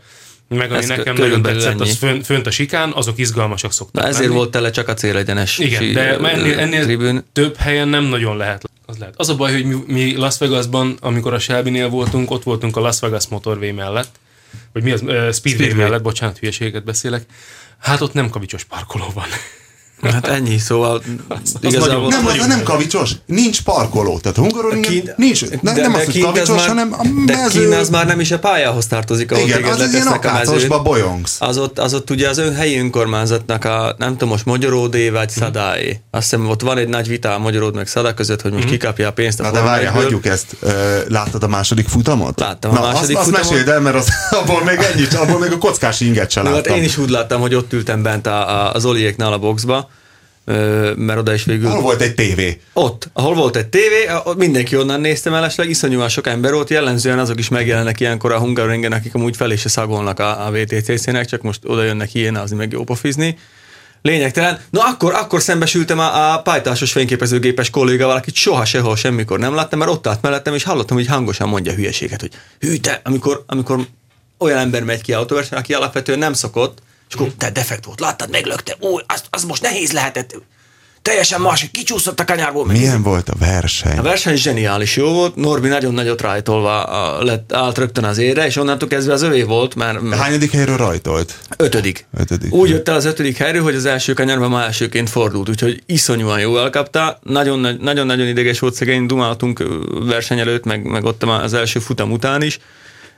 meg ami Ez nekem nagyon tetszett, az ennyi. fönt, a sikán, azok izgalmasak szoktak na ezért lenni. volt tele csak a célegyenes Igen, de ennél, ennél tribün. több helyen nem nagyon lehet. Az, lehet. az a baj, hogy mi, mi Las Vegasban, amikor a Shelby-nél voltunk, ott voltunk a Las Vegas Motorway mellett, vagy mi az, uh, Speedway, Speedway. Mellett, bocsánat, hülyeséget beszélek. Hát ott nem kavicsos parkoló van. Hát ennyi, szóval igazából... Nem, az nem kavicsos, nincs parkoló. Tehát a Hungaroringen Kint- nincs, ne, nem az, hogy kavicsos, már, hanem a De mező. kint az már nem is a pályához tartozik, ahol Igen, téged az ilyen a akácosba bolyongsz. Az ott, az ott ugye az ön helyi önkormányzatnak a, nem tudom, most Magyaródé vagy Mhm. Szadáé. Azt hiszem ott van egy nagy vita a Magyaród meg Szadá között, hogy most kikapja a pénzt a. Na de várjál, 1-ből. hagyjuk ezt. Láttad a második futamot? Láttam a Na, második azt, futamot. Azt meséld el, mert az, *laughs* abból még ennyit, abból még a kockás inget sem hát láttam. én is úgy láttam, hogy ott ültem bent a, a, az Oliéknál a boxba, mert oda is végül... Hol volt egy tévé? Ott, ahol volt egy tévé, mindenki onnan nézte mellesleg, iszonyúan sok ember volt, jellemzően azok is megjelennek ilyenkor a Hungaroringen, akik amúgy fel is se szagolnak a, a VTCC-nek, csak most oda jönnek hiénázni, meg jópofizni. Lényegtelen. No akkor, akkor szembesültem a, a pajtásos fényképezőgépes kollégával, akit soha sehol semmikor nem láttam, mert ott állt mellettem, és hallottam, hogy hangosan mondja hülyeséget, hogy hű te, amikor, amikor olyan ember megy ki autóversenyen, aki alapvetően nem szokott, és akkor te defekt volt, láttad, meglökte, ó, az, az most nehéz lehetett teljesen más, kicsúszott a kanyarból. Milyen volt a verseny? A verseny zseniális jó volt, Norbi nagyon nagyot rajtolva lett, állt rögtön az ére, és onnantól kezdve az övé volt, mert De hányadik helyről rajtolt? ötödik. Ötödik. Úgy jött el az ötödik helyről, hogy az első kanyarban már elsőként fordult, úgyhogy iszonyúan jó elkapta. Nagyon- Nagyon-nagyon ideges volt szegény, dumáltunk verseny előtt, meg, meg ott az első futam után is,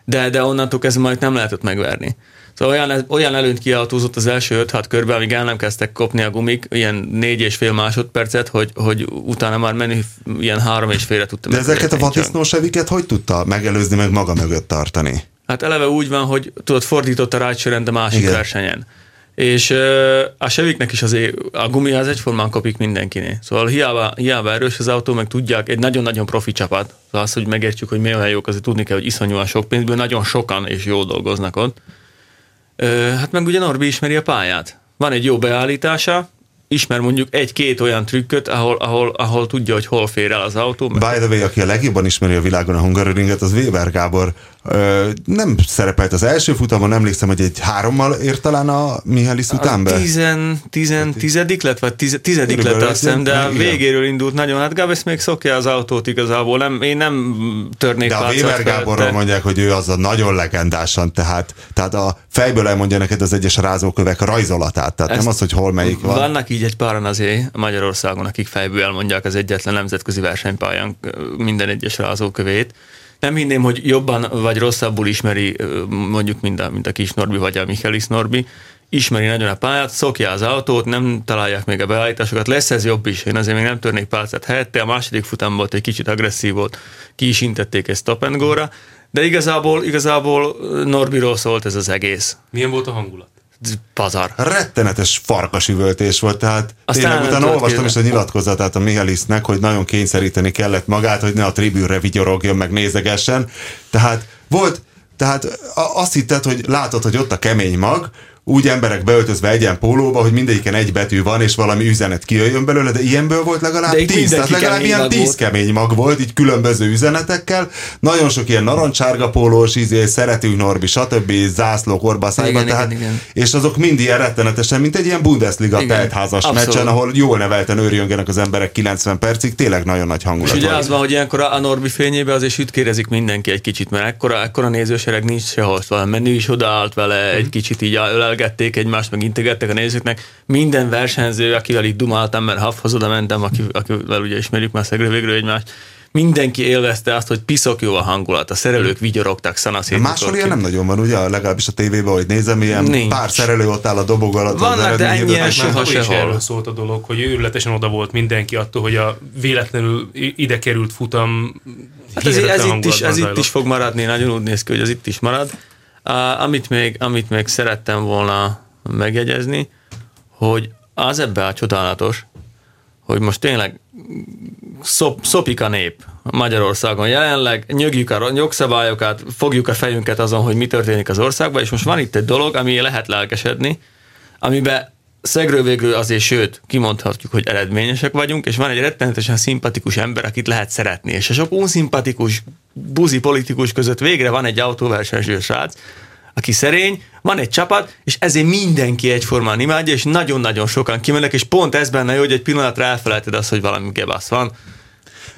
de, de onnantól kezdve majd nem lehetett megverni. Szóval olyan, olyan előnyt kiautózott az első 5-6 körbe, amíg el nem kezdtek kopni a gumik, ilyen négy és fél másodpercet, hogy, hogy utána már menni ilyen három és félre tudtam. De ezeket a vatisznóseviket hogy tudta megelőzni, meg maga mögött tartani? Hát eleve úgy van, hogy tudod, fordított a rácsörend a másik Igen. Versenyen. És a seviknek is azért a gumi az egyformán kopik mindenkinél. Szóval hiába, hiába erős az autó, meg tudják, egy nagyon-nagyon profi csapat. Szóval az, hogy megértsük, hogy mi olyan jók, azért tudni kell, hogy iszonyúan sok pénzből nagyon sokan és jól dolgoznak ott. Hát meg ugye Norbi ismeri a pályát. Van egy jó beállítása, ismer mondjuk egy-két olyan trükköt, ahol, ahol, ahol tudja, hogy hol fér el az autó. meg- By the way, aki a legjobban ismeri a világon a Hungaroringet, az Weber Gábor. Nem szerepelt az első futamon, emlékszem, hogy egy hárommal ért talán a Mihális után be. Tizen, tizen, tizedik lett, vagy tize, tizedik lett Körülbelül azt hiszem, de a végéről indult nagyon. Hát Gábesz még szokja az autót igazából, nem, én nem törnék De a Weber Gáborról de- mondják, hogy ő az a nagyon legendásan, tehát, tehát a fejből elmondja neked az egyes rázókövek rajzolatát, tehát Ezt nem az, hogy hol melyik van. Vannak így egy páran azért Magyarországon, akik fejből elmondják az egyetlen nemzetközi versenypályán minden egyes rázókövét. Nem hinném, hogy jobban vagy rosszabbul ismeri mondjuk, mint a, mint a kis Norbi vagy a Michaelis Norbi. Ismeri nagyon a pályát, szokja az autót, nem találják még a beállításokat. Lesz ez jobb is, én azért még nem törnék pálcát helyette. A második futam volt egy kicsit agresszív volt, ki is intették egy stop and go-ra, de igazából, igazából Norbiról szólt ez az egész. Milyen volt a hangulat? Pazar. rettenetes farkasüvöltés volt, tehát Aztán tényleg utána olvastam is a nyilatkozatát a Mihálisnek, hogy nagyon kényszeríteni kellett magát, hogy ne a tribűnre vigyorogjon, meg nézegessen. Tehát volt, tehát azt hitted, hogy látod, hogy ott a kemény mag, úgy emberek beöltözve egyen pólóba, hogy mindegyiken egy betű van, és valami üzenet kijöjjön belőle, de ilyenből volt legalább De tíz, tehát legalább ilyen tíz volt. kemény mag volt, így különböző üzenetekkel, nagyon sok ilyen narancsárga pólós, izé, szeretünk Norbi, stb. zászlók orbaszájban, Igen, tehát, igen, igen. és azok mind ilyen rettenetesen, mint egy ilyen Bundesliga teltházas meccsen, ahol jól nevelten őrjöngenek az emberek 90 percig, tényleg nagyon nagy És hangulat ugye volt. az van, hogy ilyenkor a Norbi fényébe azért sütkérezik mindenki egy kicsit, mert ekkora, ekkora nézősereg nincs sehol, szóval menü is odaállt vele, egy kicsit így ölelgették egymást, meg integettek a nézőknek. Minden versenyző, akivel itt dumáltam, mert Hafhoz oda mentem, aki, akivel ugye ismerjük már szegre végről egymást, mindenki élvezte azt, hogy piszok jó a hangulat, a szerelők vigyorogtak szanaszét. Máshol ilyen nem nagyon van, ugye? Legalábbis a tévében, hogy nézem, ilyen Nincs. pár szerelő ott áll a dobog alatt. Vannak, de ennyien Már soha sehol. erről szólt a dolog, hogy őrületesen oda volt mindenki attól, hogy a véletlenül ide került futam Hát ez, ez, itt is, ez itt is fog maradni, nagyon úgy néz ki, hogy ez itt is marad. Amit, még, amit még szerettem volna megjegyezni, hogy az ebbe a csodálatos, hogy most tényleg szop, szopik a nép Magyarországon jelenleg, nyögjük a jogszabályokat, fogjuk a fejünket azon, hogy mi történik az országban, és most van itt egy dolog, ami lehet lelkesedni, amiben szegről végül azért, sőt, kimondhatjuk, hogy eredményesek vagyunk, és van egy rettenetesen szimpatikus ember, akit lehet szeretni, és a sok unszimpatikus, buzi politikus között végre van egy autóversenyző srác, aki szerény, van egy csapat, és ezért mindenki egyformán imádja, és nagyon-nagyon sokan kimennek, és pont ez benne jó, hogy egy pillanatra elfelejted azt, hogy valami gebasz van.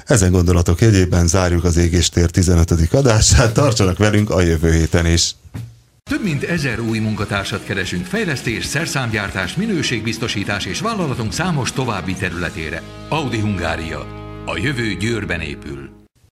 Ezen gondolatok jegyében zárjuk az Égéstér 15. adását, tartsanak velünk a jövő héten is. Több mint ezer új munkatársat keresünk fejlesztés, szerszámgyártás, minőségbiztosítás és vállalatunk számos további területére. Audi Hungária. A jövő Győrben épül.